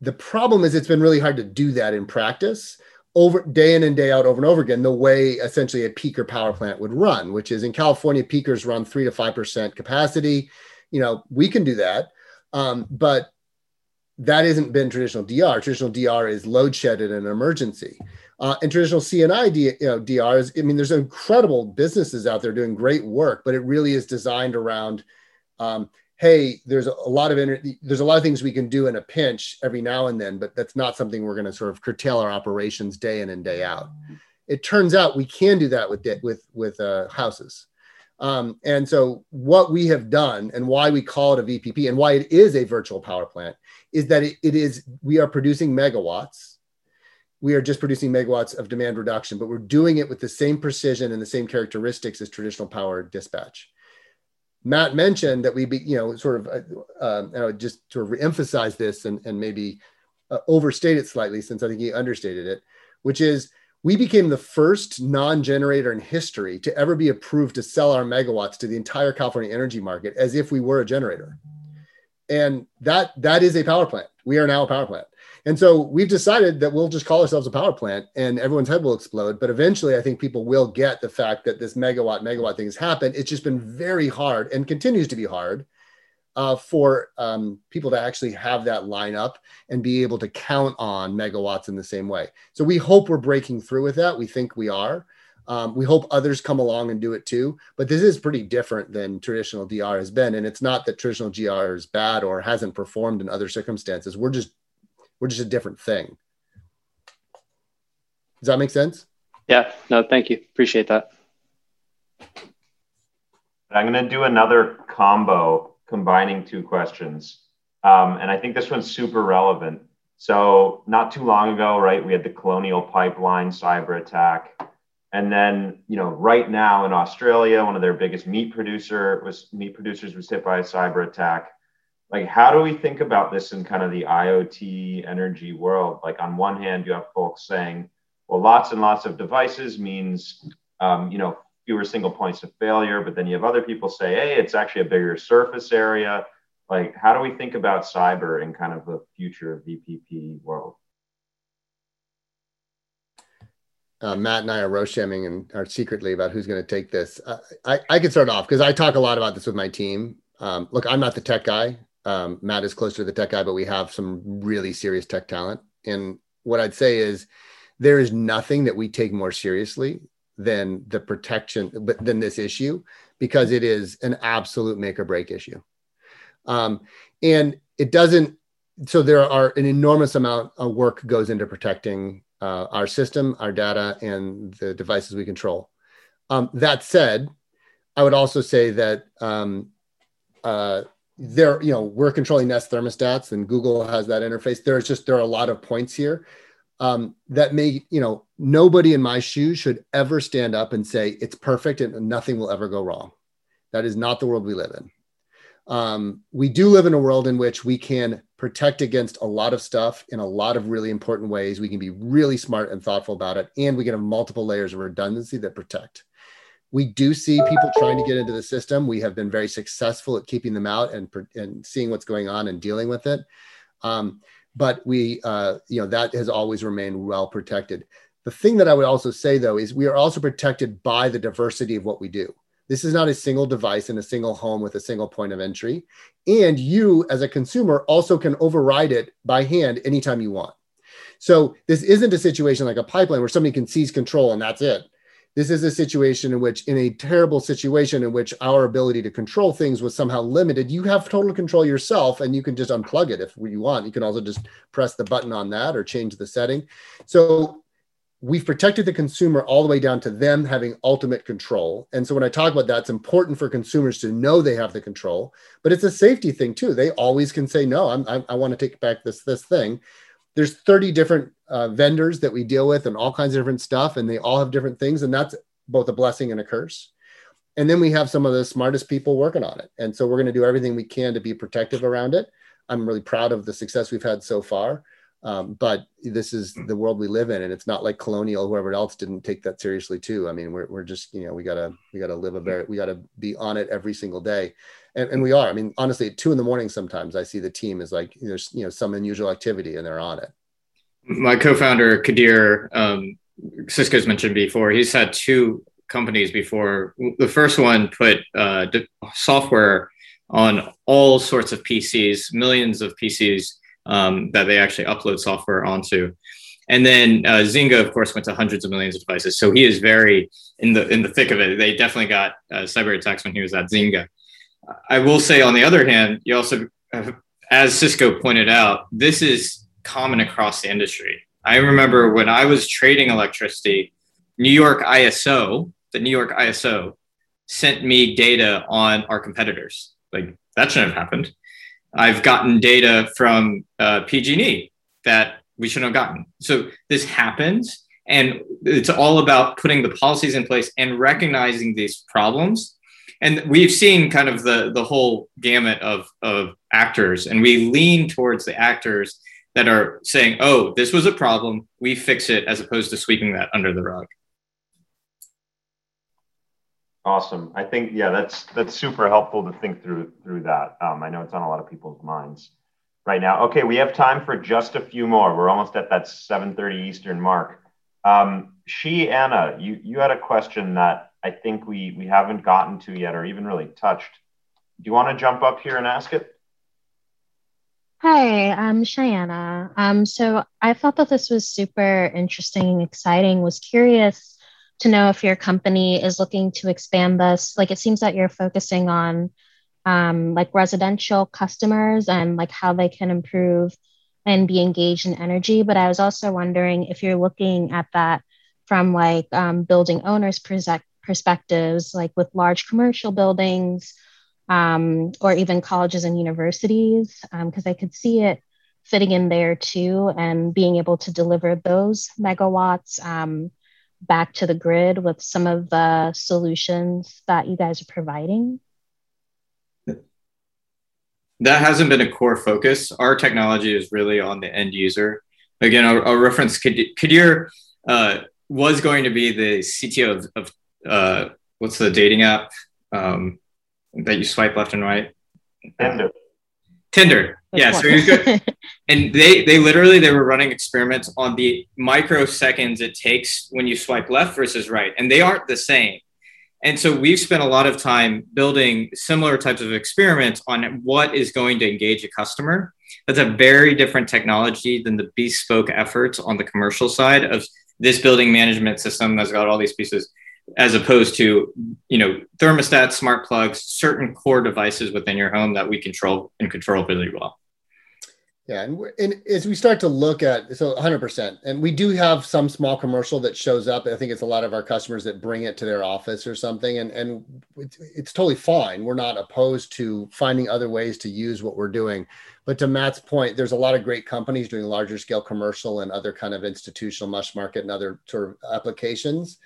The problem is it's been really hard to do that in practice over day in and day out over and over again the way essentially a peaker power plant would run which is in california peakers run 3 to 5% capacity. You know we can do that um, but that hasn't been traditional dr traditional dr is load shed in an emergency. Uh, and traditional C&I D, you know, DRs, I mean, there's incredible businesses out there doing great work, but it really is designed around, um, hey, there's a, lot of there's a lot of things we can do in a pinch every now and then, but that's not something we're going to sort of curtail our operations day in and day out. It turns out we can do that with with with uh, houses. Um, and so, what we have done and why we call it a VPP and why it is a virtual power plant is that it, it is we are producing megawatts. We are just producing megawatts of demand reduction, but we're doing it with the same precision and the same characteristics as traditional power dispatch. Matt mentioned that we, be, you know, sort of, uh, um, and I would just sort of emphasize this and, and maybe uh, overstate it slightly since I think he understated it, which is we became the first non-generator in history to ever be approved to sell our megawatts to the entire California energy market as if we were a generator. And that that is a power plant. We are now a power plant. And so we've decided that we'll just call ourselves a power plant and everyone's head will explode. But eventually, I think people will get the fact that this megawatt, megawatt thing has happened. It's just been very hard and continues to be hard uh, for um, people to actually have that line up and be able to count on megawatts in the same way. So we hope we're breaking through with that. We think we are. Um, we hope others come along and do it too. But this is pretty different than traditional DR has been, and it's not that traditional DR is bad or hasn't performed in other circumstances. We're just we're just a different thing. Does that make sense? Yeah. No. Thank you. Appreciate that. I'm going to do another combo combining two questions. Um, and I think this one's super relevant. So, not too long ago, right, we had the Colonial Pipeline cyber attack. And then, you know, right now in Australia, one of their biggest meat producer was meat producers was hit by a cyber attack. Like, how do we think about this in kind of the IoT energy world? Like, on one hand, you have folks saying, well, lots and lots of devices means, um, you know, fewer single points of failure. But then you have other people say, hey, it's actually a bigger surface area. Like, how do we think about cyber in kind of the future VPP world? Uh, Matt and I are roshamming and are secretly about who's going to take this. Uh, I, I can start off because I talk a lot about this with my team. Um, look, I'm not the tech guy. Um, Matt is closer to the tech guy, but we have some really serious tech talent. And what I'd say is there is nothing that we take more seriously than the protection, but than this issue, because it is an absolute make or break issue. Um, and it doesn't, so there are an enormous amount of work goes into protecting uh, our system, our data, and the devices we control. Um, that said, I would also say that um, uh, there, you know, we're controlling Nest thermostats, and Google has that interface. There's just there are a lot of points here um, that may, you know, nobody in my shoes should ever stand up and say it's perfect and nothing will ever go wrong. That is not the world we live in. Um, we do live in a world in which we can protect against a lot of stuff in a lot of really important ways. We can be really smart and thoughtful about it, and we can have multiple layers of redundancy that protect. We do see people trying to get into the system. We have been very successful at keeping them out and, and seeing what's going on and dealing with it. Um, but we, uh, you know, that has always remained well protected. The thing that I would also say, though, is we are also protected by the diversity of what we do. This is not a single device in a single home with a single point of entry. And you, as a consumer, also can override it by hand anytime you want. So this isn't a situation like a pipeline where somebody can seize control and that's it. This is a situation in which, in a terrible situation in which our ability to control things was somehow limited, you have total control yourself and you can just unplug it if you want. You can also just press the button on that or change the setting. So we've protected the consumer all the way down to them having ultimate control. And so when I talk about that, it's important for consumers to know they have the control, but it's a safety thing too. They always can say, no, I'm, I, I want to take back this, this thing there's 30 different uh, vendors that we deal with and all kinds of different stuff and they all have different things and that's both a blessing and a curse. And then we have some of the smartest people working on it. And so we're going to do everything we can to be protective around it. I'm really proud of the success we've had so far. Um, but this is the world we live in and it's not like colonial whoever else didn't take that seriously too. I mean we're, we're just you know we gotta we gotta live a very we gotta be on it every single day and, and we are. I mean, honestly, at two in the morning, sometimes I see the team is like there's you know some unusual activity and they're on it. My co-founder Kadir, um, Cisco's mentioned before. He's had two companies before. The first one put uh, software on all sorts of PCs, millions of PCs um, that they actually upload software onto. And then uh, Zynga, of course, went to hundreds of millions of devices. So he is very in the in the thick of it. They definitely got uh, cyber attacks when he was at Zynga. I will say, on the other hand, you also, as Cisco pointed out, this is common across the industry. I remember when I was trading electricity, New York ISO, the New York ISO, sent me data on our competitors. Like that shouldn't have happened. I've gotten data from uh, PG&E that we shouldn't have gotten. So this happens, and it's all about putting the policies in place and recognizing these problems. And we've seen kind of the the whole gamut of of actors, and we lean towards the actors that are saying, "Oh, this was a problem. We fix it," as opposed to sweeping that under the rug. Awesome. I think yeah, that's that's super helpful to think through through that. Um, I know it's on a lot of people's minds right now. Okay, we have time for just a few more. We're almost at that 7:30 Eastern mark. Um, Cheyenne, you you had a question that I think we we haven't gotten to yet, or even really touched. Do you want to jump up here and ask it? Hi, I'm Cheyenne. Um, so I thought that this was super interesting and exciting. Was curious to know if your company is looking to expand this. Like it seems that you're focusing on um, like residential customers and like how they can improve and be engaged in energy. But I was also wondering if you're looking at that from like um, building owners' perspectives, like with large commercial buildings um, or even colleges and universities, because um, I could see it fitting in there too and being able to deliver those megawatts um, back to the grid with some of the solutions that you guys are providing? That hasn't been a core focus. Our technology is really on the end user. Again, I'll, I'll reference Kadir uh, was going to be the CTO of, of uh, what's the dating app um, that you swipe left and right? Tinder. Tinder. Yeah, so he was good. [LAUGHS] and they they literally they were running experiments on the microseconds it takes when you swipe left versus right, and they aren't the same. And so we've spent a lot of time building similar types of experiments on what is going to engage a customer. That's a very different technology than the bespoke efforts on the commercial side of this building management system that's got all these pieces as opposed to you know thermostats smart plugs certain core devices within your home that we control and control really well. Yeah and, and as we start to look at so 100% and we do have some small commercial that shows up. I think it's a lot of our customers that bring it to their office or something and and it's, it's totally fine. We're not opposed to finding other ways to use what we're doing. But to matt's point there's a lot of great companies doing larger scale commercial and other kind of institutional mush market and other sort of applications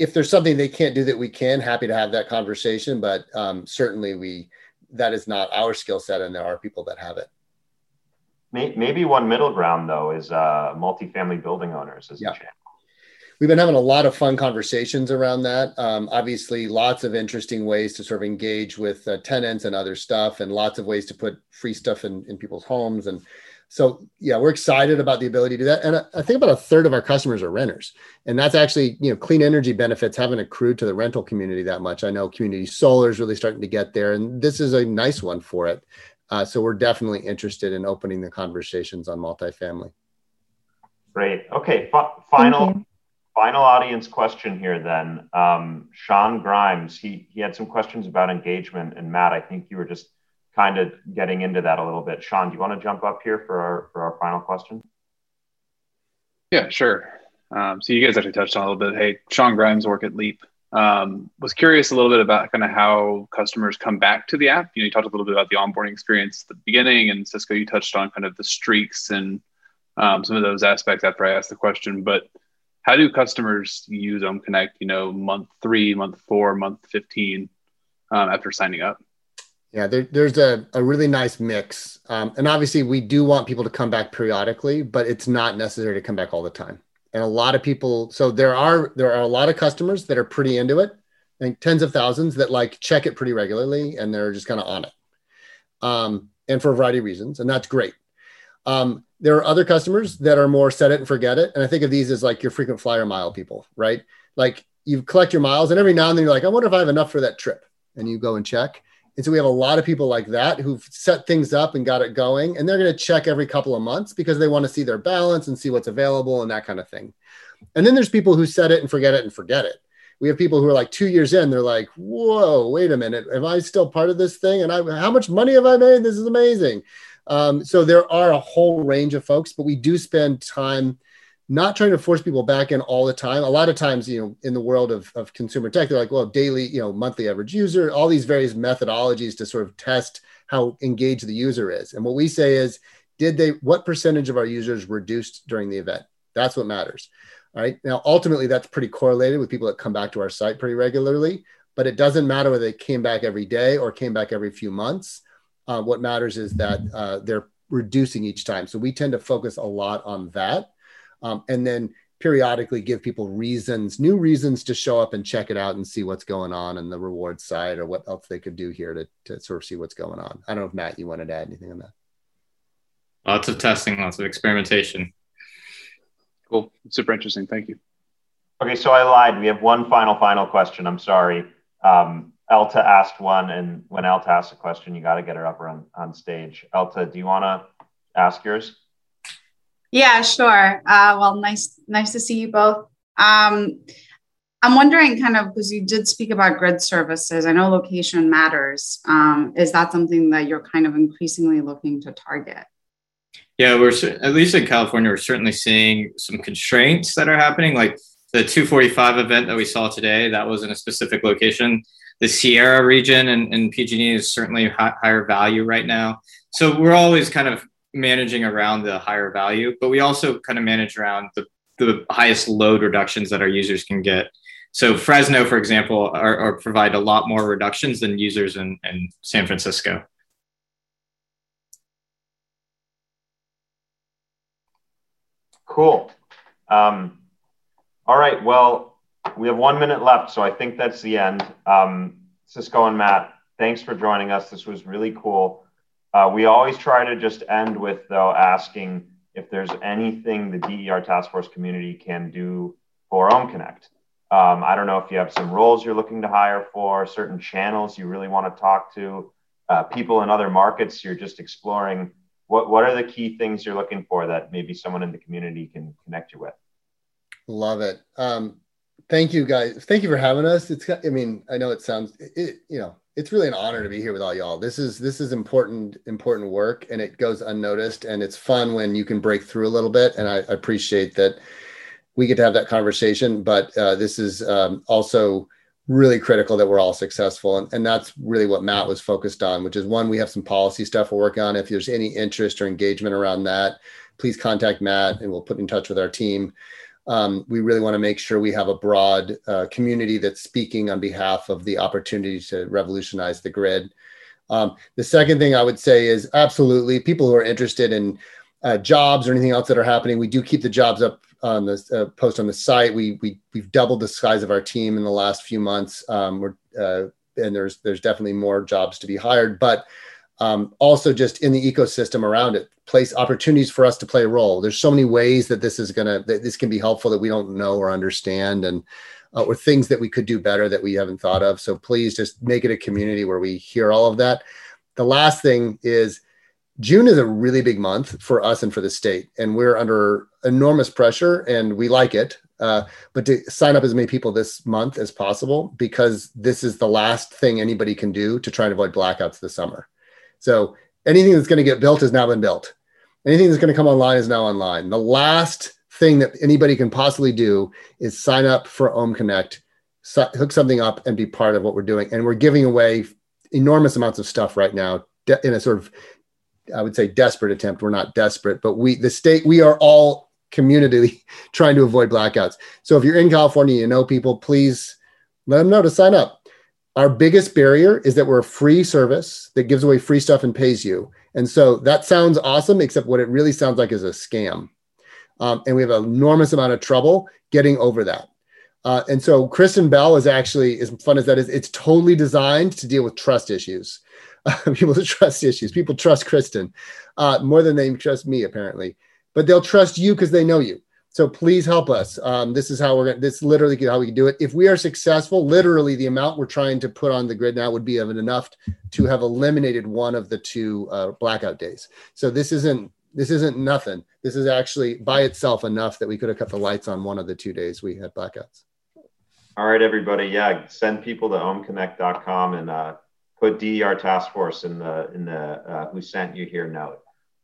if there's something they can't do that we can, happy to have that conversation. But um, certainly, we that is not our skill set, and there are people that have it. Maybe one middle ground though is uh, multifamily building owners as yeah. a channel. We've been having a lot of fun conversations around that. Um, obviously, lots of interesting ways to sort of engage with uh, tenants and other stuff, and lots of ways to put free stuff in, in people's homes and so yeah, we're excited about the ability to do that. And I think about a third of our customers are renters. And that's actually, you know, clean energy benefits haven't accrued to the rental community that much. I know community solar is really starting to get there. And this is a nice one for it. Uh, so we're definitely interested in opening the conversations on multifamily. Great. Okay. F- final final audience question here then. Um, Sean Grimes, he, he had some questions about engagement. And Matt, I think you were just kind of getting into that a little bit. Sean, do you want to jump up here for our for our final question? Yeah, sure. Um, so you guys actually touched on a little bit. Hey, Sean Grimes, work at Leap. Um, was curious a little bit about kind of how customers come back to the app. You know, you talked a little bit about the onboarding experience at the beginning, and Cisco, you touched on kind of the streaks and um, some of those aspects after I asked the question. But how do customers use OhmConnect? You know, month three, month four, month fifteen um, after signing up? Yeah, there, there's a, a really nice mix. Um, and obviously, we do want people to come back periodically, but it's not necessary to come back all the time. And a lot of people, so there are there are a lot of customers that are pretty into it. I think tens of thousands that like check it pretty regularly and they're just kind of on it. Um, and for a variety of reasons, and that's great. Um, there are other customers that are more set it and forget it. And I think of these as like your frequent flyer mile people, right? Like you collect your miles, and every now and then you're like, I wonder if I have enough for that trip. And you go and check And so we have a lot of people like that who've set things up and got it going, and they're going to check every couple of months because they want to see their balance and see what's available and that kind of thing. And then there's people who set it and forget it and forget it. We have people who are like two years in, they're like, "Whoa, wait a minute, am I still part of this thing? And I, how much money have I made? This is amazing." Um, so there are a whole range of folks, but we do spend time not trying to force people back in all the time. A lot of times, you know, in the world of, of consumer tech, they're like, well, daily, you know, monthly average user, all these various methodologies to sort of test how engaged the user is. And what we say is, did they, what percentage of our users reduced during the event? That's what matters. All right. Now, ultimately, that's pretty correlated with people that come back to our site pretty regularly, but it doesn't matter whether they came back every day or came back every few months. Uh, what matters is that uh, they're reducing each time. So we tend to focus a lot on that um, and then periodically give people reasons, new reasons to show up and check it out and see what's going on in the reward side or what else they could do here to, to sort of see what's going on. I don't know if Matt, you wanted to add anything on that. Lots of testing, lots of experimentation. Cool. Super interesting. Thank you. Okay, so I lied. We have one final, final question. I'm sorry. Um, Elta asked one, and when Elta asks a question, you got to get her up on, on stage. Elta, do you want to ask yours? Yeah, sure. Uh, well, nice, nice to see you both. Um, I'm wondering, kind of, because you did speak about grid services. I know location matters. Um, is that something that you're kind of increasingly looking to target? Yeah, we're at least in California, we're certainly seeing some constraints that are happening. Like the 245 event that we saw today, that was in a specific location. The Sierra region and, and PG&E is certainly high, higher value right now. So we're always kind of managing around the higher value, but we also kind of manage around the, the highest load reductions that our users can get. So Fresno, for example, are, are provide a lot more reductions than users in, in San Francisco. Cool. Um, all right. Well, we have one minute left, so I think that's the end. Um, Cisco and Matt, thanks for joining us. This was really cool. Uh, we always try to just end with, though, asking if there's anything the DER task force community can do for OhmConnect. Um, I don't know if you have some roles you're looking to hire for, certain channels you really want to talk to, uh, people in other markets you're just exploring. What, what are the key things you're looking for that maybe someone in the community can connect you with? Love it. Um, thank you guys. Thank you for having us. It's, I mean, I know it sounds, it, you know, it's really an honor to be here with all y'all. This is this is important important work, and it goes unnoticed. And it's fun when you can break through a little bit. And I, I appreciate that we get to have that conversation. But uh, this is um, also really critical that we're all successful, and, and that's really what Matt was focused on. Which is one, we have some policy stuff we're working on. If there's any interest or engagement around that, please contact Matt, and we'll put in touch with our team um, we really want to make sure we have a broad uh, community that's speaking on behalf of the opportunity to revolutionize the grid. Um, the second thing I would say is absolutely people who are interested in uh, jobs or anything else that are happening. We do keep the jobs up on the uh, post on the site. We we we've doubled the size of our team in the last few months. Um, we're uh, and there's there's definitely more jobs to be hired, but um, also just in the ecosystem around it place opportunities for us to play a role. There's so many ways that this is gonna that this can be helpful that we don't know or understand and uh, or things that we could do better that we haven't thought of. So please just make it a community where we hear all of that. The last thing is june is a really big month for us and for the state and we're under enormous pressure and we like it uh, but to sign up as many people this month as possible because this is the last thing anybody can do to try and avoid blackouts this summer so anything that's going to get built has now been built. Anything that's going to come online is now online. The last thing that anybody can possibly do is sign up for OhmConnect, hook something up, and be part of what we're doing. And we're giving away enormous amounts of stuff right now in a sort of, I would say, desperate attempt. We're not desperate, but we, the state, we are all community [LAUGHS] trying to avoid blackouts. So if you're in California, you know people, please let them know to sign up. Our biggest barrier is that we're a free service that gives away free stuff and pays you. And so that sounds awesome, except what it really sounds like is a scam. Um, and we have an enormous amount of trouble getting over that. Uh, and so Kristen Bell is actually, as fun as that is, it's totally designed to deal with trust issues. [LAUGHS] People trust issues. People trust Kristen uh, more than they trust me, apparently. But they'll trust you because they know you. So please help us. Um, this is how we're going. This literally how we can do it. If we are successful, literally the amount we're trying to put on the grid now would be enough to have eliminated one of the two uh, blackout days. So this isn't this isn't nothing. This is actually by itself enough that we could have cut the lights on one of the two days we had blackouts. All right, everybody. Yeah, send people to ohmconnect.com and uh, put DER task force in the in the uh, who sent you here note.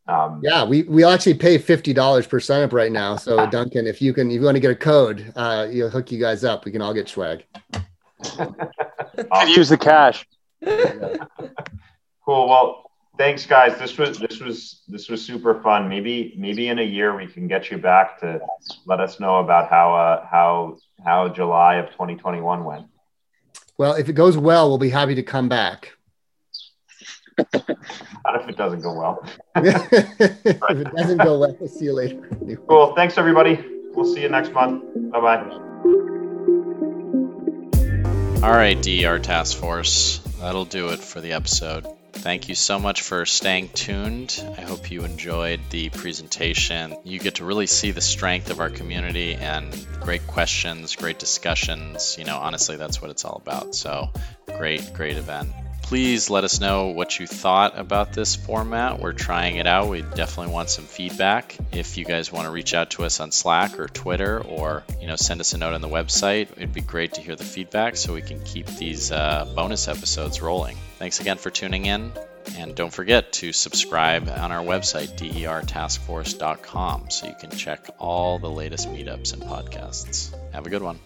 Um, yeah, we we actually pay fifty dollars per sign up right now. So [LAUGHS] Duncan, if you can, if you want to get a code, uh, you'll hook you guys up. We can all get swag. [LAUGHS] awesome. Use the cash. [LAUGHS] cool. Well, thanks, guys. This was this was this was super fun. Maybe maybe in a year we can get you back to let us know about how uh, how how July of 2021 went. Well, if it goes well, we'll be happy to come back. Not if it doesn't go well. [LAUGHS] if it doesn't go well, we'll see you later. Cool. Thanks, everybody. We'll see you next month. Bye bye. All right, DER Task Force. That'll do it for the episode. Thank you so much for staying tuned. I hope you enjoyed the presentation. You get to really see the strength of our community and great questions, great discussions. You know, honestly, that's what it's all about. So, great, great event please let us know what you thought about this format. We're trying it out. We definitely want some feedback. If you guys want to reach out to us on Slack or Twitter or, you know, send us a note on the website, it'd be great to hear the feedback so we can keep these uh, bonus episodes rolling. Thanks again for tuning in. And don't forget to subscribe on our website, dertaskforce.com, so you can check all the latest meetups and podcasts. Have a good one.